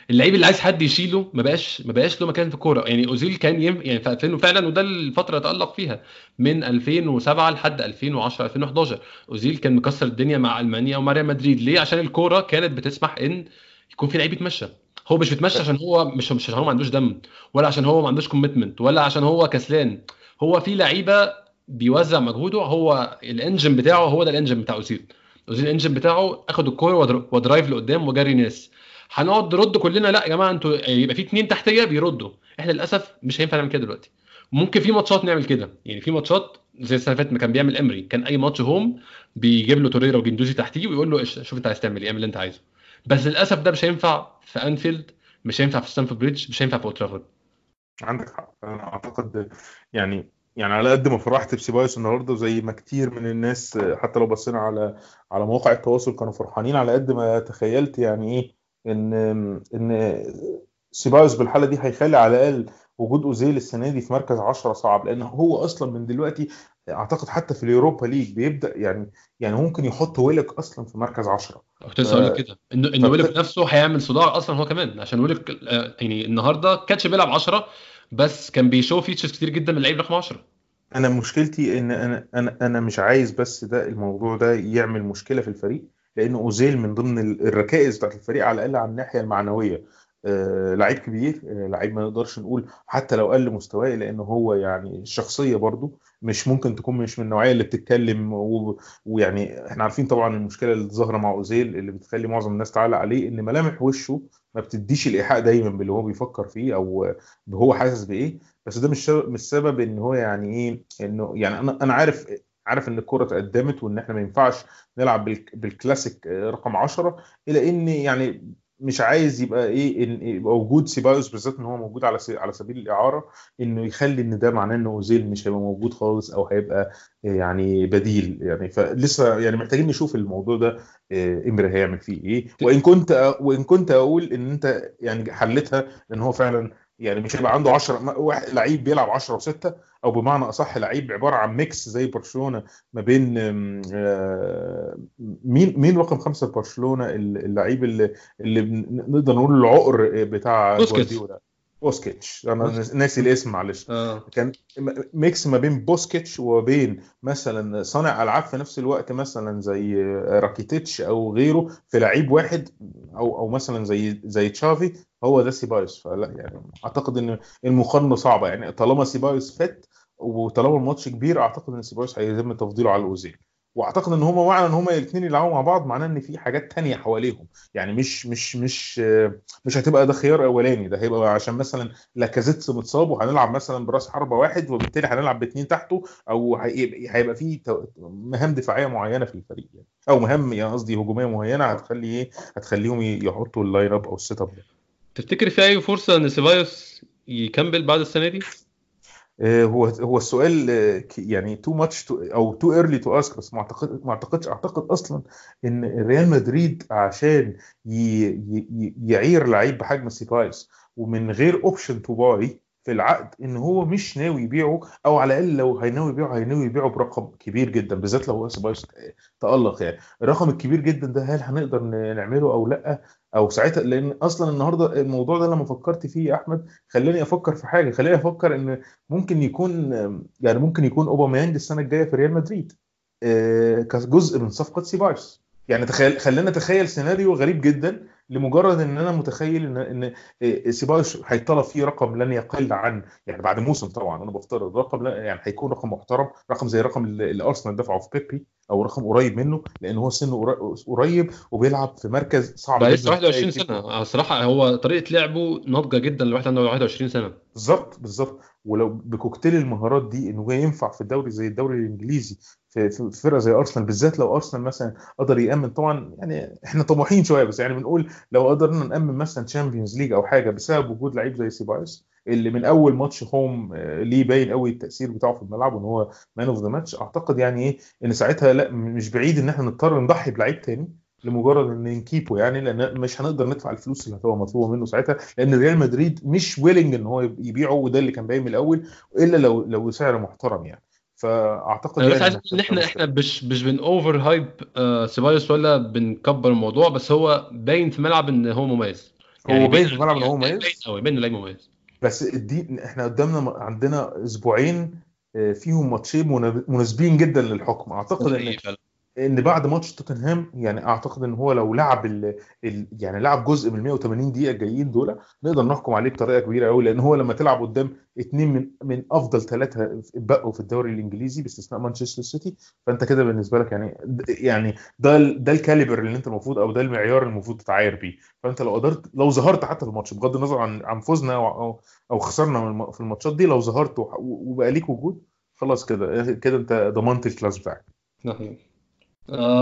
اللعيب اللي عايز حد يشيله ما بقاش ما بقاش له مكان في الكورة. يعني أوزيل كان يم... يعني في 2000 فعلا وده الفترة تألق فيها من 2007 لحد 2010 2011 أوزيل كان مكسر الدنيا مع ألمانيا ومع ريال مدريد. ليه؟ عشان الكورة كانت بتسمح إن يكون في لعيب يتمشى. هو مش بيتمشى عشان هو مش مش عشان هو ما عندوش دم ولا عشان هو ما عندوش commitment ولا عشان هو كسلان. هو في لعيبة بيوزع مجهوده هو ال engine بتاعه هو ده ال engine بتاع أوزيل. أوزيل ال engine بتاعه أخد الكورة و drive لقدام وجري ناس هنقعد نرد كلنا لا يا جماعة أنتوا يبقى في اثنين تحتية بيردوا. إحنا للأسف مش هينفع نعمل كده دلوقتي. ممكن في ماتشات نعمل كده. يعني في ماتشات زي السنة اللي فاتت كان بيعمل إمري. كان أي ماتش home بيجيب له توريرا وجندوزي تحتيه ويقول له شوف انت عايز تعمل إيه اعمل اللي انت عايزه. بس للأسف ده مش هينفع في أنفيلد مش هينفع في ستامفورد بريدج مش هينفع في اولد ترافورد عندك حق. أنا أعتقد يعني يعني على قد ما فرحت بسيبايوس النهارده زي ما كتير من الناس حتى لو بصينا على على مواقع التواصل كانوا فرحانين على قد ما تخيلت يعني إيه إن إن سيبايوس بالحالة دي هيخلي على الأقل وجود أوزيل السنة دي في مركز 10 صعب لأن هو أصلا من دلوقتي أعتقد حتى في اليوروبا ليج بيبدأ يعني يعني ممكن يحط ويلوك أصلا في مركز 10 كنت لسه هقول لك كده إن إن ويلوك نفسه هيعمل صداع أصلا هو كمان عشان ويلوك آه، يعني النهارده كا touch بيلعب 10 بس كان بي show features كتير جدا من اللعيب رقم 10 أنا مشكلتي إن أنا أنا أنا مش عايز بس ده الموضوع ده يعمل مشكلة في الفريق. لأن أوزيل من ضمن الركائز بتاعت الفريق على الأقل على الناحية المعنوية. آه لعيب كبير آه لعيب ما نقدرش نقول حتى لو قل مستواه لأن هو يعني الشخصية برضو مش ممكن تكون مش من النوعية اللي بتتكلم و... ويعني إحنا عارفين طبعا المشكلة اللي ظاهرة مع أوزيل اللي بتخلي معظم الناس تعلق عليه إن ملامح وشه ما بتديش الإيحاء دايما باللي هو بيفكر فيه أو هو حاسس بإيه. بس ده مش مش سبب إن هو يعني إيه إنه يعني أنا أنا عارف عارف إن الكرة تقدمت وإن إحنا ما ينفعش نلعب بالكلاسيك رقم 10 إلى إن يعني مش عايز يبقى إيه إن يبقى وجود سيبايوس بالذات إن هو موجود على على سبيل الإعارة إنه يخلي إن ده معناه ان أوزيل مش هيبقى موجود خالص أو هيبقى يعني بديل يعني فلسه يعني محتاجين نشوف الموضوع ده إمري هيعمل فيه إيه. وإن كنت وإن كنت أقول إن أنت يعني حلتها لأن هو فعلا يعني مش هيبقى عنده 10 واحد لعيب بيلعب 10 و6 أو بمعنى أصح لعيب عبارة عن mix زي برشلونة ما بين مين مين رقم خمسة برشلونة اللعيب اللي اللي نقدر نقول العقل بتاع جوارديولا؟ بوسكيتس. أنا ناسي الاسم معلش. آه. كان mix ما بين بوسكيتس وبين مثلا صانع ألعاب في نفس الوقت مثلا زي راكيتيتش أو غيره في لعيب واحد أو أو مثلا زي زي تشافي هو ده سيبايوس. فلا يعني أعتقد إن المقارنة صعبة. يعني طالما سيبايوس fit وطالما الماتش كبير أعتقد إن سيبايوس هيتم تفضيله على الأوزيل. واعتقد ان هما معنى ان هما الاثنين يلعبوا مع بعض معناه ان في حاجات تانية حواليهم. يعني مش مش مش مش هتبقى ده خيار اولاني ده هيبقى عشان مثلا لاكازيت متصاب وهنلعب مثلا براس حربة واحد وبالتالي هنلعب باثنين تحته أو هيبقى في مهام دفاعية معينة في الفريق يعني. أو مهام يعني قصدي هجومية معينة هتخلي إيه هتخليهم يحطوا ال line up أو ال set up ده. تفتكر في أي فرصة إن سيبايوس يكمل بعد السنة دي؟ هو هو السؤال يعني too much أو too early to ask بس ما اعتقد ما أعتقدش أعتقد أصلا إن ريال مدريد عشان يعير لعيب بحجم سيبايوس ومن غير option to buy في العقد إن هو مش ناوي يبيعه أو على الأقل لو هيناوي يبيعه هيناوي يبيعه برقم كبير جدا بالذات لو هو سيبايوس تألق يعني. الرقم الكبير جدا ده هل هنقدر نعمله أو لأ؟ أو ساعتها لأن أصلا النهارده الموضوع ده لما فكرت فيه يا أحمد خلاني أفكر في حاجة خلاني أفكر إن ممكن يكون يعني ممكن يكون أوباميانج السنة الجاية في ريال مدريد كجزء من صفقة سيبايوس. يعني تخيل خلينا نتخيل سيناريو غريب جدا لمجرد إن أنا متخيل إن إن سيبايوس هيطلب فيه رقم لن يقل عن يعني بعد موسم طبعا أنا بفترض رقم يعني هيكون رقم محترم رقم زي الرقم اللي ارسنال دفعه في بيبي أو رقم قريب منه لأن هو سنه قريب وبيلعب في مركز صعب جدا. لسه 21 سنة. الصراحة هو طريقة لعبه ناضجة جدا لواحد عنده 21 سنة. بالظبط بالظبط. ولو بكوكتيل المهارات دي إنه ينفع في الدوري زي الدوري الإنجليزي في فرقة زي أرسنال بالذات لو أرسنال مثلا قدر يأمن. طبعا يعني إحنا طموحين شوية بس يعني بنقول لو قدرنا نأمن مثلا Champions League أو حاجة بسبب وجود لعيب زي سيبايوس اللي من أول ماتش home ليه باين قوي التأثير بتاعه في الملعب وإن هو man of the match أعتقد يعني إيه إن ساعتها لا مش بعيد إن إحنا نضطر نضحي بلعيب تاني. لمجرد إن ن keep ه يعني لأن مش هنقدر ندفع الفلوس اللي هتبقى مطلوبة منه ساعتها لأن ريال مدريد مش willing إن هو يبيعه وده اللي كان باين من الأول إلا لو لو سعر محترم يعني. فأعتقد أنا بس عايز إن إحنا إحنا مش مش بن over hype آه سيبايوس ولا بنكبر الموضوع بس هو باين في الملعب إن هو مميز. يعني هو باين في الملعب إن هو مميز؟ باين قوي باين لعيب مميز. بس دي إحنا قدامنا عندنا أسبوعين فيهم ماتشين مناسبين جدا للحكم. أعتقد إن إن بعد ماتش توتنهام يعني أعتقد إن هو لو لعب ال ال يعني لعب جزء من 180 دقيقة الجايين دول نقدر نحكم عليه بطريقة كبيرة قوي لأن هو لما تلعب قدام اثنين من من أفضل ثلاثة بقوا في الدوري الإنجليزي باستثناء مانشستر سيتي فأنت كده بالنسبة لك يعني يعني ده ده ال caliber اللي أنت المفروض أو ده المعيار اللي المفروض تتعاير بيه. فأنت لو قدرت لو ظهرت حتى في الماتش بغض النظر عن عن فوزنا أو أو خسرنا في الماتشات دي لو ظهرت وبقى ليك وجود خلاص كده كده أنت ضمنت ال class بتاعك.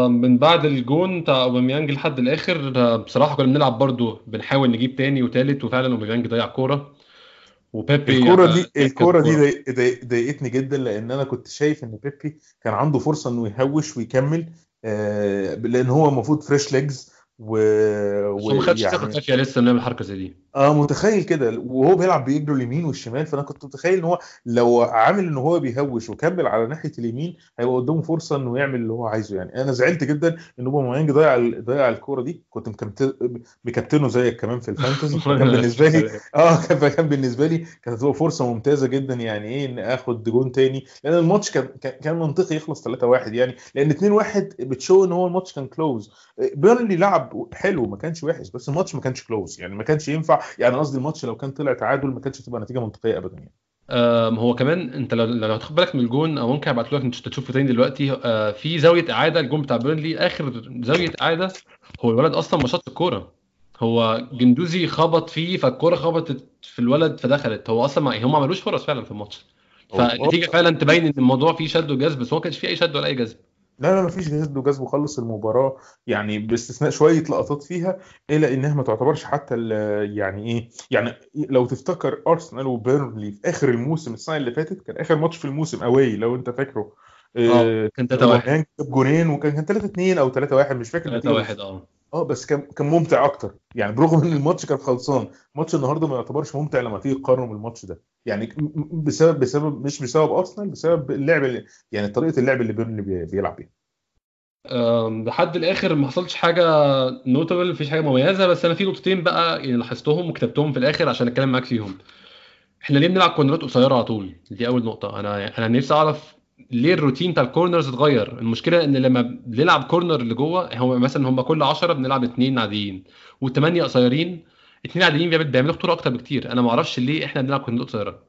من بعد الجون بتاع أوباميانج لحد الآخر آه بصراحة كنا بنلعب برضو بنحاول نجيب تاني وتالت وفعلا أوباميانج ضيع كورة. وبيبي الكورة دي الكورة دي ضايقتني جدا لأن أنا كنت شايف إن بيبي كان عنده فرصة إنه يهوش ويكمل آه لأن هو المفروض fresh legs و... هو ما خدش ثقة كافية لسه انه يعمل حركه زي دي. آه متخيل كده. وهو بيلعب بإيده اليمين والشمال فأنا كنت متخيل إن هو لو عامل إن هو بيهوش وكمل على ناحية اليمين هيبقى قدامه فرصة إنه يعمل اللي هو عايزه يعني. أنا زعلت جدا إن أوباميانج ضيع ضيع الكورة دي. كنت مكابتنه زيك كمان في ال fantasy فكان بالنسبة لي آه كان كان بالنسبة لي كانت هتبقى فرصة ممتازة جدا يعني إيه إن آخد جون تاني. لأن الماتش كان كان كان منطقي يخلص 3-1 يعني. لأن 2-1 بت show إن هو الماتش كان close بيرنلي لعب حلو ما كانش وحش بس الماتش ما كانش close يعني. ما كانش ينفع يعني قصدي الماتش لو كان طلع تعادل ما كانتش هتبقى نتيجة منطقية ابدا يعني. هو كمان أنت لو لو هتاخد بالك من الجون أو ممكن ابعت لك أنت تشوفه تاني دلوقتي. آه، في زاوية إعادة الجون بتاع بيرنلي. آخر زاوية إعادة هو الولد أصلا ما شاطش الكورة. هو جندوزي خبط فيه فالكورة خبطت في الولد فدخلت. هو أصلا ما هم ما عملوش فرص فعلا في الماتش. فالنتيجة فعلا تبين إن الموضوع فيه شد وجذب بس هو ما كانش فيه أي شد ولا أي جذب. لا لا ما فيش شد وجذب وخلص المباراة يعني باستثناء شوية لقطات فيها إلا إنها ما تعتبرش حتى يعني إيه يعني لو تفتكر أرسنال وبيرنلي في آخر الموسم السنة اللي فاتت كان آخر ماتش في الموسم away لو أنت فاكره. آه كان 3 1 اوباميانج جاب جونين وكان كان 3 2 أو 3 1 مش فاكر 3 النتيجة 1 آه. آه بس كان كان ممتع أكتر. يعني برغم إن الماتش كان خلصان ماتش النهارده ما يعتبرش ممتع لما تيجي تقارنه بالماتش ده. يعني بسبب بسبب مش بسبب أرسنال بسبب اللعب اللي يعني طريقة اللعب اللي بيرنلي بي- بيلعب بيها. لحد الآخر ما حصلش حاجة notable مفيش حاجة مميزة بس أنا في نقطتين بقى يعني لاحظتهم وكتبتهم في الآخر عشان أتكلم معاك فيهم. إحنا ليه بنلعب كورنرات قصيرة على طول؟ دي أول نقطة. أنا أنا نفسي أعرف ليه الروتين بتاع ال corners اتغير؟ المشكلة إن لما بنلعب corner اللي جوه هو مثلا هم كل 10 بنلعب اثنين عاديين والثمانيه قصيرين اثنين عاديين بيعمل- بيعملوا خطورة أكتر بكتير. أنا ما أعرفش ليه إحنا بنلعب كورنرات قصيره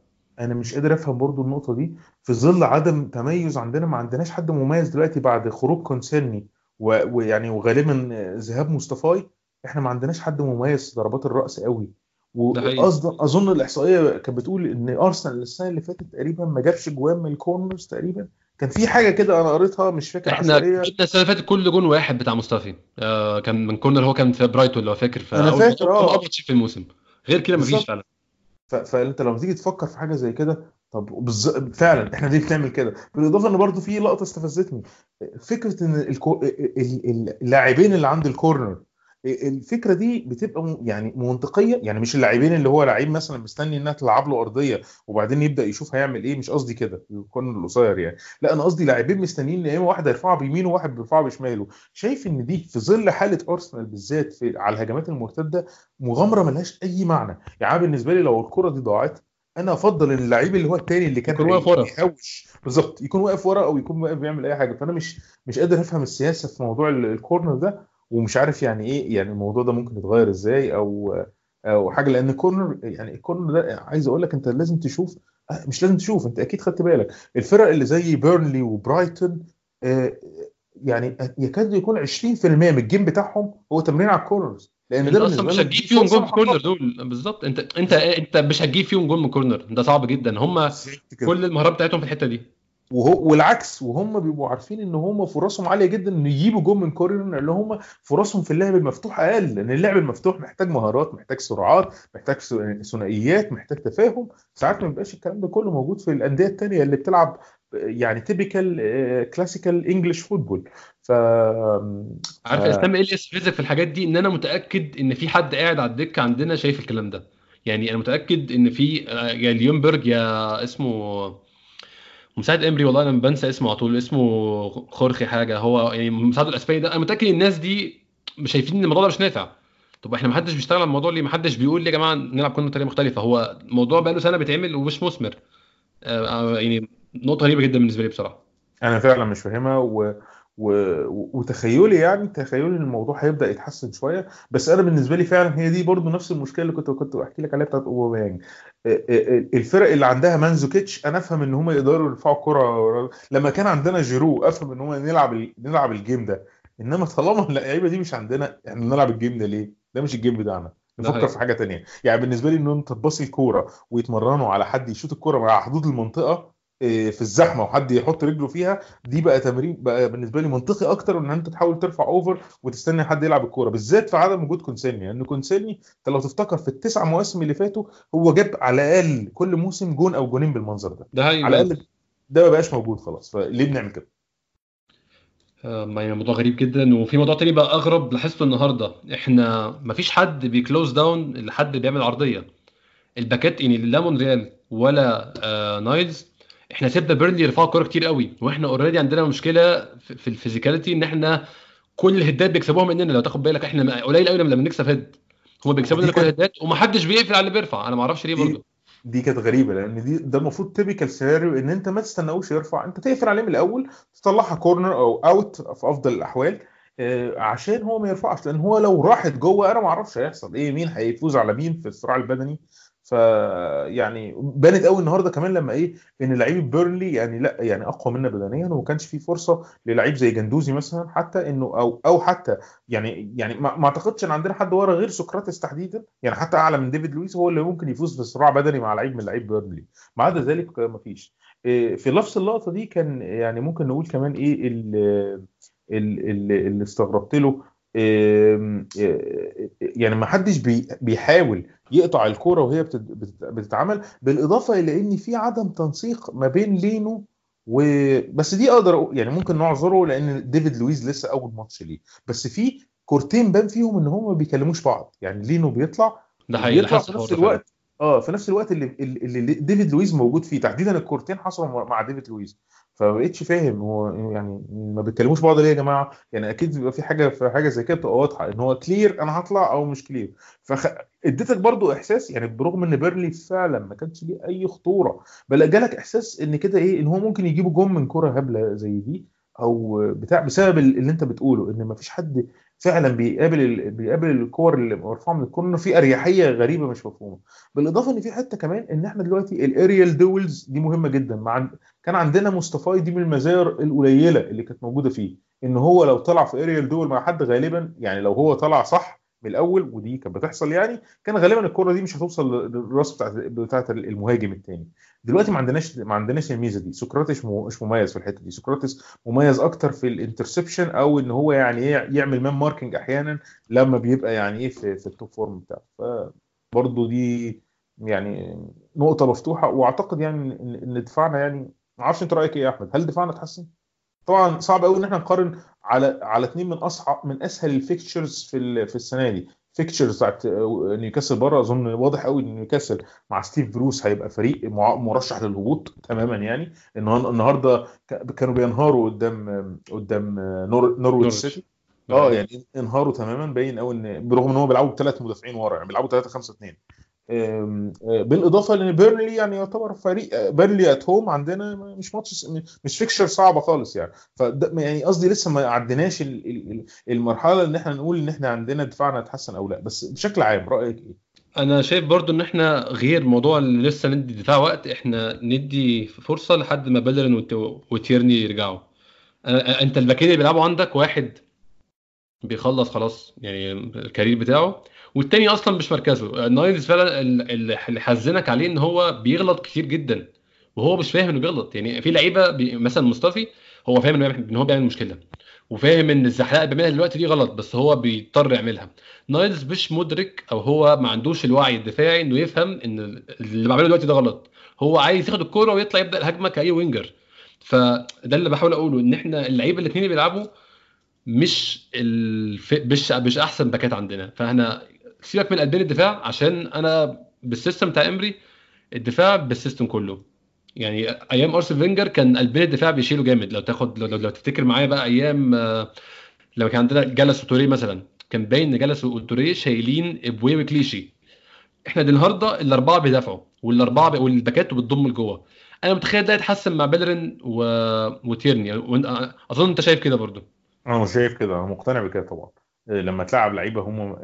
أنا مش قادر أفهم برضو النقطة دي. في ظل عدم تميز عندنا ما عندناش حد مميز دلوقتي بعد خروج كوسيلني ويعني وغالبا ذهاب مصطفي إحنا ما عندناش حد مميز في ضربات الرأس قوي. وقصد أظن الإحصائية كانت بتقول إن أرسنال السنة اللي فاتت تقريبا ما جابش جوان من ال corners تقريبا. كان في حاجة كده أنا قريتها مش فاكر إحنا جبنا السنة اللي فاتت كل جون واحد بتاع مصطفى. آه كان من corner هو كان في برايتون لو فاكر. فأول فاكر، شيء في الموسم. غير كده مفيش. فعلا. فأنت لما تيجي تفكر في حاجة زي كده طب بالز... فعلا إحنا ليه بنعمل كده؟ بالإضافة إن برضو في لقطة استفزتني. فكرة إن الكو... ال- ال- اللاعبين اللي عند الكورنر الفكرة دي بتبقى يعني منطقية يعني مش اللاعبين اللي هو لعيب مثلا مستني إنها تلعب له أرضية وبعدين يبدأ يشوف هيعمل إيه مش قصدي كده الكورنر القصير يعني. لا أنا قصدي لاعبين مستنيين يا اما واحد هيرفعها بيمينه وواحد بيرفعها بشماله. شايف إن دي في ظل حالة أرسنال بالذات في على الهجمات المرتدة مغامرة ملهاش أي معنى. يعني بالنسبة لي لو الكرة دي ضاعت أنا أفضل إن اللعيب اللي هو التاني اللي كان يكون واقف ورا. بيحوش بالظبط يكون واقف ورا أو يكون واقف بيعمل أي حاجة. فأنا مش مش قادر أفهم السياسة في موضوع ال- الكورنر ده. ومش عارف يعني إيه يعني الموضوع ده ممكن يتغير إزاي أو أو حاجة لأن الكورنر يعني الكورنر ده عايز أقول لك أنت لازم تشوف آه، مش لازم تشوف أنت أكيد خدت بالك. الفرق اللي زي بيرنلي وبرايتون آه، يعني يكاد يكون 20% من ال game بتاعهم هو تمرين على ال corners لأن ده أصلا مش هتجيب فيهم في فرصة كورنر دول. بالظبط. أنت أنت أنت مش هتجيب فيهم جون من كورنر. ده صعب جدا. هم. كل المهارات بتاعتهم في الحتة دي. وهو والعكس وهم بيبقوا عارفين إن هم فرصهم عالية جدا إن يجيبوا جون من كورنر اللي هم فرصهم في اللعب المفتوح أقل لأن اللعب المفتوح محتاج مهارات محتاج سرعات محتاج ثنائيات محتاج تفاهم. ساعات ما بيبقاش الكلام ده كله موجود في الأندية التانية اللي بتلعب يعني typical classical English football ف عارف آه. إسلام إيه اللي في الحاجات دي؟ إن أنا متأكد إن في حد قاعد على الدكة عندنا شايف الكلام ده. يعني أنا متأكد إن في آه، يا ليونبرج يا اسمه مساعد إمري والله أنا بنسى اسمه على طول. اسمه خورخي حاجة. هو يعني مساعد الأسباني ده. أنا متأكد الناس دي شايفين إن الموضوع ده مش نافع. طب إحنا ما حدش بيشتغل على الموضوع ليه؟ ما حدش بيقول لي يا جماعة نلعب كنا بطريقه مختلفة. هو الموضوع بقاله سنة بيتعمل ومش مثمر. آه، آه، يعني نقطة غريبة جدا بالنسبة لي بصراحة. أنا فعلا مش فاهمها و... و... وتخيلي يعني تخيلي إن الموضوع هيبدأ يتحسن شوية بس أنا بالنسبة لي فعلا هي دي برضو نفس المشكلة اللي كنت كنت بحكي لك عليها بتاعت اوباميانج الفرق اللي عندها ماندزوكيتش أنا أفهم إن هم يقدروا يرفعوا كرة لما كان عندنا جيرو أفهم إن هم نلعب. نلعب ال game ده إنما طالما اللعيبة دي مش عندنا إحنا نلعب ال game ده ليه؟ ده مش ال game بتاعنا نفكر. في حاجة تانية يعني بالنسبة لي إن أنت تباصي الكورة ويتمرنوا على حد يشوط الكورة مع حدود المنطقة في الزحمة وحد يحط رجله فيها دي بقى تمرين بقى بالنسبة لي منطقي أكتر إن أنت تحاول ترفع over وتستنى حد يلعب الكورة بالذات في عدم وجود كوسيلني لأن يعني كوسيلني أنت لو تفتكر في التسع مواسم اللي فاتوا هو جاب على الأقل كل موسم جون أو جونين بالمنظر ده. ده هي على الأقل ده ما بقاش موجود خلاص. فليه بنعمل كده؟ آه، يعني موضوع غريب جدا وفي موضوع تاني بقى أغرب لاحظته النهارده. إحنا مفيش حد بي close down لحد بيعمل عرضية. الباكات يعني لا مونريال ولا آه نايلز إحنا سيبنا بيرنلي يرفعوا كوره كتير قوي وإحنا already عندنا مشكلة في ال physicality إن إحنا كل الهدات بيكسبوها مننا لو تاخد بالك إحنا قليل قوي لما بنكسب head هم بيكسبوا لنا كل الهدات ومحدش بيقفل على اللي بيرفع أنا ما أعرفش ليه برضه دي كانت غريبة لأن دي ده المفروض typical scenario إن أنت ما تستناوش يرفع أنت تقفل عليه من الأول تطلعها كورنر أو out في أفضل الأحوال آه، عشان هو ما يرفعش لأن هو لو راحت جوه أنا ما أعرفش هيحصل إيه مين هيفوز على مين في الصراع البدني. فيعني بانت قوي النهارده كمان لما إيه إن لعيب بيرنلي يعني لا يعني أقوى منا بدنيا وما كانش في فرصة للعيب زي جندوزي مثلا حتى إنه أو أو حتى يعني يعني ما أعتقدش إن عندنا حد ورا غير سقراطس تحديدا يعني حتى أعلى من ديفيد لويس هو اللي ممكن يفوز في صراع بدني مع لعيب من لعيب بيرنلي. ما عدا ذلك ما فيش. إيه، في نفس اللقطة دي كان يعني ممكن نقول كمان إيه اللي, اللي استغربت له يعني ما حدش بيحاول يقطع الكورة وهي بتتعمل بالإضافة إلى إن في عدم تنسيق ما بين لينو و بس دي أقدر يعني ممكن نعذره لأن ديفيد لويز لسه أول ماتش ليه. بس في كورتين بان فيهم إن هم ما بيكلموش بعض. يعني لينو بيطلع ده حقيقي في نفس الوقت آه في نفس الوقت اللي, اللي ديفيد لويز موجود فيه. تحديدا الكورتين حصلوا مع ديفيد لويز. فما بقتش فاهم هو يعني ما بيتكلموش بعض ليه يا جماعة؟ يعني أكيد بيبقى في حاجة في حاجة زي كده بتبقى واضحة إن هو clear أنا هطلع أو مش clear فادتك برضو إحساس يعني برغم إن بيرنلي فعلا ما كانش ليه أي خطورة بل جالك إحساس إن كده إيه إن هو ممكن يجيبوا جون من كرة هبلة زي دي أو بتاع بسبب اللي أنت بتقوله إن ما فيش حد فعلا بيقابل. بيقابل الكور اللي مرفوعة من الكورنر في أريحية غريبة مش مفهومة بالإضافة إن في حتة كمان إن إحنا دلوقتي ال aerial duels دي مهمة جدا مع كان عندنا مصطفى دي من المزايا القليلة اللي كانت موجودة فيه إن هو لو طلع في aerial duel مع حد غالبا يعني لو هو طلع صح من الأول ودي كانت بتحصل يعني كان غالبا الكره دي مش هتوصل للرأس بتاعت بتاعت المهاجم الثاني دلوقتي ما عندناش ما عندناش الميزة دي. سقراطس مش مميز في الحتة دي. سقراطس مميز أكتر في ال interception أو إن هو يعني إيه يعمل man marking أحيانا لما بيبقى يعني إيه في, في ال top form بتاعه. فبرضه دي يعني نقطة مفتوحة وأعتقد يعني إن دفاعنا يعني ما أعرفش أنت رأيك إيه يا أحمد؟ هل دفاعنا اتحسن؟ طبعا صعب قوي إن إحنا نقارن على على اثنين من اصعب من أسهل ال fixtures في في السنة دي. fixtures بتاعت نيوكاسل بره أظن واضح قوي إن نيوكاسل مع ستيف بروس هيبقى فريق مرشح للهبوط تماما يعني. النهارده كانوا بينهاروا قدام قدام نور نورويتش سيتي. آه يعني انهاروا تماما. باين قوي إن برغم إن هم بيلعبوا بثلاث مدافعين ورا يعني بيلعبوا 3 5 2 آه، بالإضافة لأن بيرنلي يعني يعتبر فريق بيرنلي at home عندنا مش ماتش مش fixture صعبة خالص يعني. ف يعني قصدي لسه ما عديناش المرحلة ان إحنا نقول إن إحنا عندنا دفاعنا اتحسن أو لأ. بس بشكل عام رأيك إيه؟ أنا شايف برضو إن إحنا غير موضوع اللي لسه ندي دفاع وقت إحنا ندي فرصة لحد ما بيليرين وتيرني يرجعوا. أنت الباكين اللي بيلعبوا عندك واحد بيخلص خلاص يعني ال career بتاعه. والتاني أصلا مش مركزه. نايلز فعلا اللي حزنك عليه إن هو بيغلط كتير جدا وهو مش فاهم إنه بيغلط. يعني في لعيبة بي... مثلا مصطفي هو فاهم إن هو بيعمل مشكلة وفاهم إن الزحلقة اللي بيعملها دلوقتي دي غلط بس هو بيضطر يعملها. نايلز مش مدرك أو هو ما عندوش الوعي الدفاعي إنه يفهم إن اللي بعمله دلوقتي ده غلط. هو عايز ياخد الكورة ويطلع يبدأ الهجمة كأي winger. فده اللي بحاول أقوله إن إحنا اللعيبه الاثنين اللي بيلعبوا مش الف... مش مش أحسن باكات عندنا. فإحنا سيبك من قلبين الدفاع عشان أنا بال system بتاع إمري الدفاع بال system كله. يعني أيام ارسنال فينجر كان قلبين الدفاع بيشيلوا جامد. لو تاخد لو, لو تفتكر معايا بقى أيام آه، لما كان عندنا كليشي وتوري مثلا كان باين إن جلس وتوري شايلين إيبوي وكليشي. إحنا النهارده الأربعة بيدافعوا والأربعة والباكات بتضم لجوه. أنا متخيل ده يتحسن مع بيليرين و... وتيرني. أظن أنت شايف كده برضو. أنا شايف كده أنا مقتنع بكده طبعا. لما تلعب لعيبة هم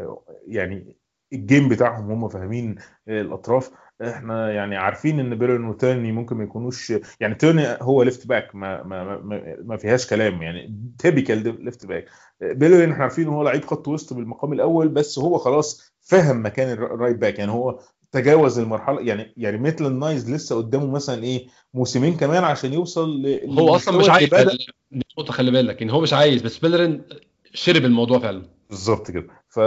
يعني ال game بتاعهم هم فاهمين الأطراف. إحنا يعني عارفين إن بيليرين وتيرني ممكن ما يكونوش يعني تيرني هو left back ما ما ما, ما فيهاش كلام يعني typical left back بيليرين إحنا عارفين إن هو لعيب خط وسط بالمقام الأول بس هو خلاص فهم مكان ال right back يعني هو تجاوز المرحلة يعني يعني مثل نايز لسه قدامه مثلا إيه موسمين كمان عشان يوصل هو أصلا مش عايز نقطه خلي بالك ان هو مش عايز بس بيلرين شرب الموضوع فعلا. بالظبط كده. ف...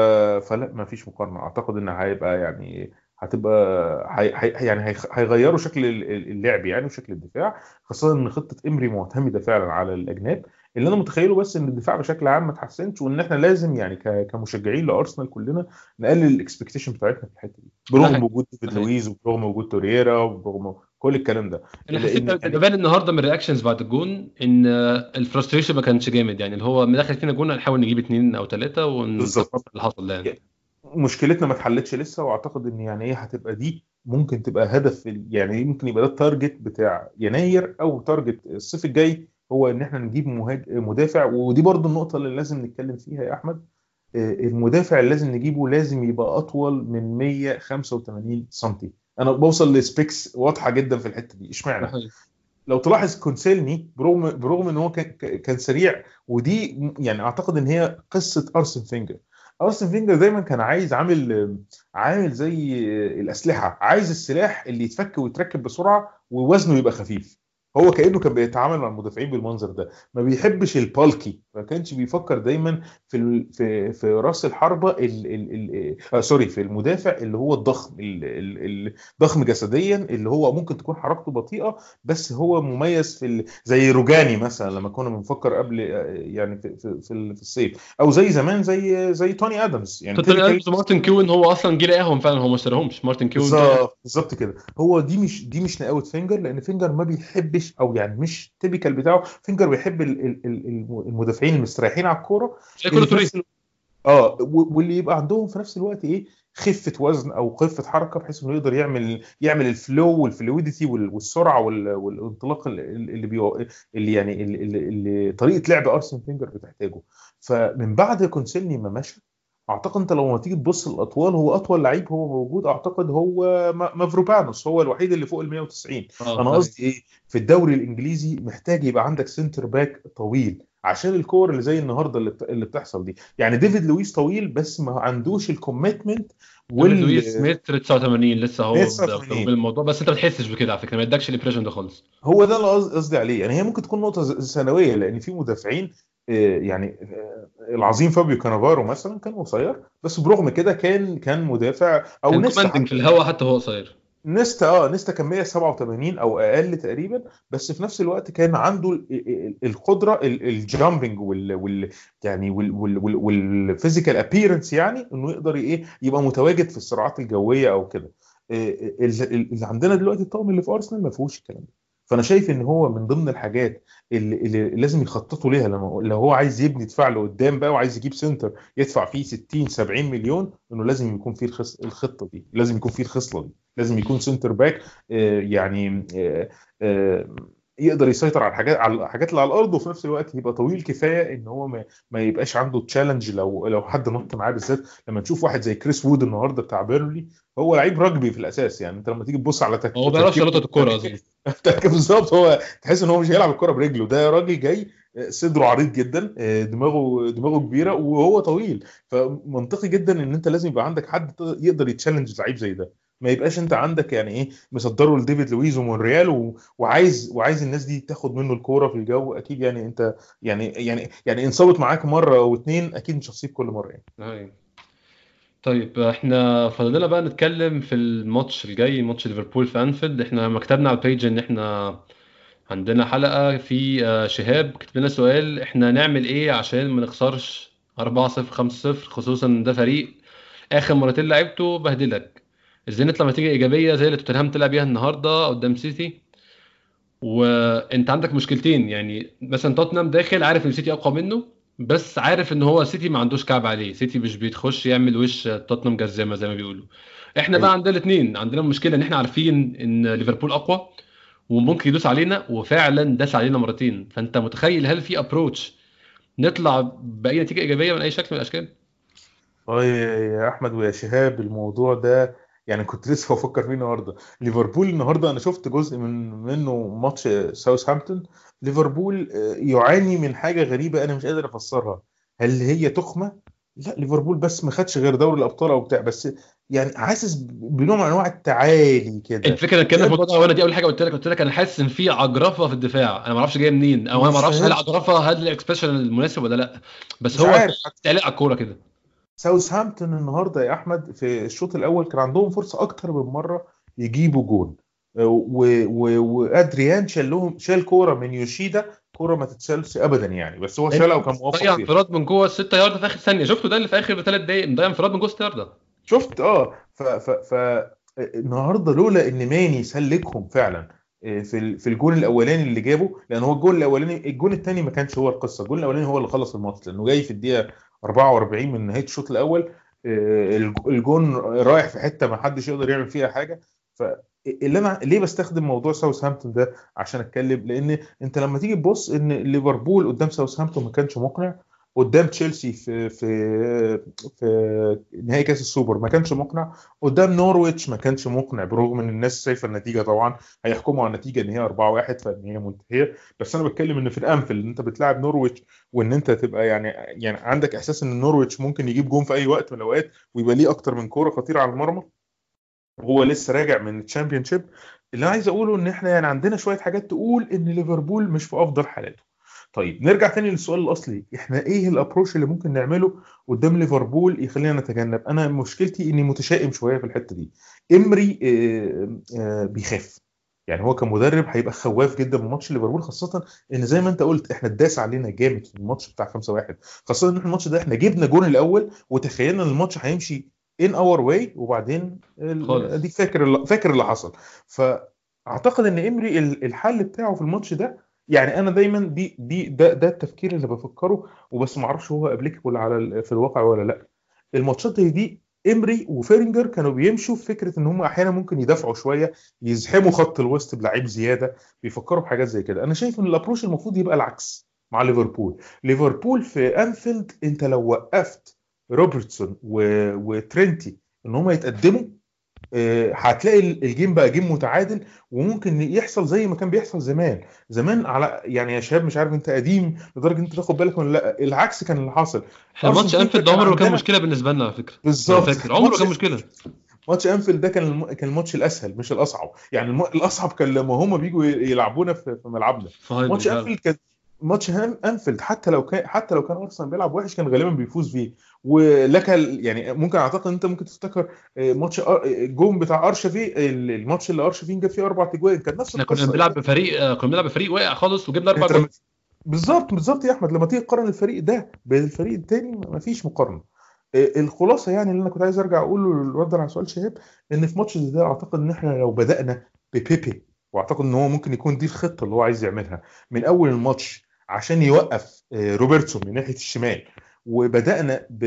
فلا ما فيش مقارنة. أعتقد إن هيبقى يعني هتبقى هي هي يعني هي- هيغيروا شكل ال- ال- اللعب يعني وشكل الدفاع خاصة إن خطة إمري معتمدة فعلا على الأجناب. اللي أنا متخيله بس إن الدفاع بشكل عام ما اتحسنش وإن إحنا لازم يعني ك- كمشجعين لأرسنال كلنا نقلل ال expectation بتاعتنا في الحتة دي. برغم. وجود ديفيد. لويز وبرغم وجود توريرا وبرغم كل الكلام ده. أنا حسيت يعني- بان النهارده من ال reactions بعد الجون إن ال frustration ما كانش جامد يعني اللي هو دخل فينا جون هنحاول نجيب اثنين أو ثلاثة. ونظبط اللي حصل ده يعني. مشكلتنا ما اتحلتش لسه وأعتقد إن يعني إيه هتبقى دي ممكن تبقى هدف يعني ممكن يبقى ده ال target بتاع يناير أو target الصيف الجاي هو إن إحنا نجيب مهاج... مدافع. ودي برضو النقطة اللي لازم نتكلم فيها يا أحمد. آه، المدافع اللي لازم نجيبه لازم يبقى أطول من 185 سم أنا بوصل ل specs واضحة جدا في الحتة دي. إشمعنى؟ لو تلاحظ كوسيلني برغم برغم إن هو كان كان سريع ودي يعني أعتقد إن هي قصة أرسن فينجر. أرسن فينجر دايما كان عايز عامل عامل زي الأسلحة عايز السلاح اللي يتفك ويتركب بسرعة ووزنه يبقى خفيف. هو كأنه كان بيتعامل مع المدافعين بالمنظر ده. ما بيحبش ال bulky. ما كانش بيفكر دايما في ال... في في رأس الحربة ال... ال... ال... آه sorry في المدافع اللي هو الضخم ال... ال... الضخم جسديا اللي هو ممكن تكون حركته بطيئة بس هو مميز في ال... زي روجاني مثلا لما كنا بنفكر قبل يعني في في, في, ال... في الصيف أو زي زمان زي زي توني آدمز. يعني توني آدمز ومارتن كيون هو أصلا جه لقاهم فعلا هو ما اشتراهمش مارتن كيون بالظبط بالظبط كده. هو دي مش دي مش نقاوة فينجر لأن فينجر ما بيحبش أو يعني مش typical بتاعه فينجر بيحب ال... ال... المدافعين المستريحين على الكورة آه واللي يبقى عندهم في نفس الوقت إيه؟ خفة وزن أو خفة حركة بحيث إنه يقدر يعمل يعمل ال flow وال fluidity والسرعة والانطلاق اللي بيو... اللي يعني اللي, اللي طريقة لعب أرسن فينجر بتحتاجه. فمن بعد كوسيلني ما مشى أعتقد أنت لو تيجي تبص الأطوال هو أطول لعيب هو موجود أعتقد هو مافروبانوس هو الوحيد اللي فوق ال 190 آه أنا قصدي إيه؟ في الدوري الإنجليزي محتاج يبقى عندك center back طويل عشان الكور اللي زي النهارده اللي, اللي بتحصل دي. يعني ديفيد لويس طويل بس ما عندوش ال commitment وال لويس متر 89 لسه هو بالموضوع بس أنت ما بتحسش بكده على فكرة ما يدكش ال impression ده خالص. هو ده اللي قصدي عليه. يعني هي ممكن تكون نقطة ثانويه لأن في مدافعين يعني العظيم فابيو كانافارو مثلا كان قصير بس برغم كده كان كان مدافع أو كان نستا في الهواء حتى هو قصير. نستا آه نستا كان 187 أو أقل تقريبا بس في نفس الوقت كان عنده القدرة ال jumping وال, وال يعني وال physical appearance يعني إنه يقدر إيه يبقى متواجد في الصراعات الجوية أو كده. اللي عندنا دلوقتي الطقم اللي في أرسنال ما فيهوش الكلام ده. فأنا شايف إن هو من ضمن الحاجات اللي, اللي لازم يخططوا ليها. لما لو هو عايز يبني دفاع لقدام بقى وعايز يجيب center يدفع فيه 60 70 مليون إنه لازم يكون فيه الخص... الخطة دي لازم يكون فيه الخصلة دي لازم يكون center back آه يعني آه آه يقدر يسيطر على الحاجات على الحاجات اللي على الأرض وفي نفس الوقت يبقى طويل كفاية إن هو ما, ما يبقاش عنده challenge لو لو حد نط معاه بالذات. لما تشوف واحد زي كريس وود النهارده بتاع بيرنلي هو لعيب رجبي في الأساس يعني أنت لما تيجي تبص على تك... هو ما بيعرفش يلقط الكورة أظن. بالظبط هو تحس إن هو مش هيلعب الكورة برجله. ده راجل جاي صدره عريض جدا دماغه دماغه كبيرة وهو طويل. فمنطقي جدا إن أنت لازم يبقى عندك حد يقدر ي challenge لعيب زي ده. ما يبقاش انت عندك يعني إيه مصدره لديفيد لويز ومونريال و... وعايز وعايز الناس دي تاخد منه الكورة في الجو أكيد يعني انت يعني يعني يعني ان صابت معاك مرة أو اتنين أكيد مش هتصيب كل مرة يعني. طيب إحنا فاضل لنا بقى نتكلم في الماتش الجاي ماتش ليفربول في أنفيلد. إحنا ما كتبنا على ال page إن إحنا عندنا حلقة في شهاب كتب لنا سؤال إحنا نعمل إيه عشان ما نخسرش 4 0 5 0 خصوصا ده فريق آخر مرتين لعبته بهدلك؟ إزاي نطلع نتيجه إيجابية زي اللي توتنهام طلع بيها النهارده قدام سيتي. وأنت عندك مشكلتين يعني مثلا توتنهام داخل عارف إن سيتي أقوى منه بس عارف إن هو سيتي ما عندوش كعب عليه. سيتي مش بيتخش يعمل وش توتنهام جزامة زي ما بيقولوا. إحنا بقى عندنا الاثنين عندنا مشكلة إن إحنا عارفين إن ليفربول أقوى وممكن يدوس علينا وفعلا داس علينا مرتين. فأنت متخيل هل في ابروتش نطلع بأي نتيجة إيجابية من أي شكل من الأشكال؟ آه يا أحمد ويا شهاب الموضوع ده يعني كنت لسه بفكر فيه النهارده. ليفربول النهارده أنا شفت جزء من منه ماتش ساوثهامبتون. ليفربول يعاني من حاجة غريبة أنا مش قادر أفسرها. هل هي تخمة؟ لا ليفربول بس ما خدش غير دوري الأبطال أو بتاع بس يعني حاسس بنوع من أنواع التعالي كده. الفكرة إن كان في الموضوع وأنا دي اول حاجة قلت لك قلت لك أنا حاسس إن في عجرفة في الدفاع. أنا ما أعرفش جاية منين أو أنا ما أعرفش هل عجرفة هل ال expression المناسب ولا لا. بس هو تعليق على الكورة كده. ساوثهامبتون النهارده يا أحمد في الشوط الأول كان عندهم فرصة أكتر من مرة يجيبوا جون. و- و- وأدريان شال لهم شال كورة من يوشيدا. كورة ما تتشالش ابدا يعني بس هو شالها وكان موفق ضيع انفراد من جوه الستة ياردة في آخر ثانية. شفتوا ده اللي في آخر ثلاث دقايق؟ مضيع انفراد من جوه الست ياردة. شفت آه ف ف ف النهارده لولا إن ماني سلكهم فعلا آه، في في الجون الأولاني اللي جابه لأن هو الجون الاولاني الجون الثاني ما كانش هو القصة. الجون الأولاني هو اللي خلص الماتش لأنه جاي في الدقيقة 44 من نهاية الشوط الأول آه، الج- الجون رايح في حتة ما حدش يقدر يعمل فيها حاجة. فاللي أنا ليه بستخدم موضوع ساوثهامبتون ده عشان أتكلم؟ لأن أنت لما تيجي تبص إن ليفربول قدام ساوثهامبتون ما كانش مقنع قدام تشيلسي في في في نهائي كأس السوبر. ما كانش مقنع. قدام نورويتش ما كانش مقنع برغم إن الناس شايفة النتيجة طبعا. هيحكموا على النتيجة إن هي 4-1 فإن هي منتهية. بس أنا بتكلم إن في الأنفيلد إن أنت بتلاعب نورويتش وإن أنت تبقى يعني يعني عندك إحساس إن نورويتش ممكن يجيب جون في أي وقت من الأوقات ويبقى ليه أكتر من كورة خطيرة على المرمى. وهو لسه راجع من ال Championship. اللي أنا عايز أقوله إن إحنا يعني عندنا شوية حاجات تقول إن ليفربول مش في أفضل حالاته. طيب نرجع تاني للسؤال الأصلي. إحنا إيه ال approach اللي ممكن نعمله قدام ليفربول يخلينا نتجنب؟ أنا مشكلتي إني متشائم شوية في الحتة دي. إمري آه، آه، بيخاف. يعني هو كمدرب هيبقى خواف جدا من ماتش ليفربول خاصة إن زي ما أنت قلت إحنا اتداس علينا جامد في الماتش بتاع 5-1 خاصة إن الماتش ده إحنا جبنا جون الأول وتخيلنا إن الماتش هيمشي in our way وبعدين. اديك فاكر اللي- فاكر اللي حصل. فأعتقد إن إمري ال- الحل بتاعه في الماتش ده يعني أنا دايما دي دي ده ده التفكير اللي بفكره وبس ما أعرفش هو applicable على في الواقع ولا لأ. الماتشات زي دي إمري وفينجر كانوا بيمشوا في فكرة إن هم أحيانا ممكن يدافعوا شوية يزحموا خط الوسط بلعيب زيادة بيفكروا بحاجات زي كده. أنا شايف إن ال approach المفروض يبقى العكس مع ليفربول. ليفربول في انفيلد أنت لو وقفت روبرتسون و... وترينت إن هم يتقدموا هتلاقي ال game بقى game متعادل وممكن يحصل زي ما كان بيحصل زمان. زمان على يعني يا شباب مش عارف انت قديم لدرجة انت تاخد بالك ولا لأ العكس كان اللي حاصل. ماتش أنفيلد عمره ما كان مشكلة بالنسبة لنا على فكرة. بالظبط. عمره ما كان مشكلة. ماتش أنفيلد ده كان الم... كان الماتش الأسهل مش الأصعب. يعني الم... الأصعب كان لما هم بيجوا يلعبونا في, في ملعبنا. ماتش. أنفيلد كان ماتش هام- أنفيلد حتى لو كان حتى لو كان أرسنال بيلعب وحش كان غالبا بيفوز فيه. ولك يعني ممكن أعتقد أنت ممكن تفتكر آه، ماتش الجون بتاع ارشافين ال- الماتش اللي ارشافين جاب فيه أربع تجوان. كان نفس إحنا كنا بنلعب بفريق آه، كنا بنلعب بفريق واقع خالص وجبنا أربع تجوان. لما- بالظبط بالظبط يا أحمد. لما تيجي تقارن الفريق ده بالفريق التاني مفيش مقارنة. آه، الخلاصة يعني اللي أنا كنت عايز أرجع أقوله ردا على سؤال شهاب إن في ماتش زي ده أعتقد إن إحنا لو بدأنا ببيبي واعتقد إن هو ممكن يكون دي الخطة اللي هو عايز يعملها. من أول الماتش عشان يوقف آه، روبرتسون من ناحية الشمال وبدأنا ب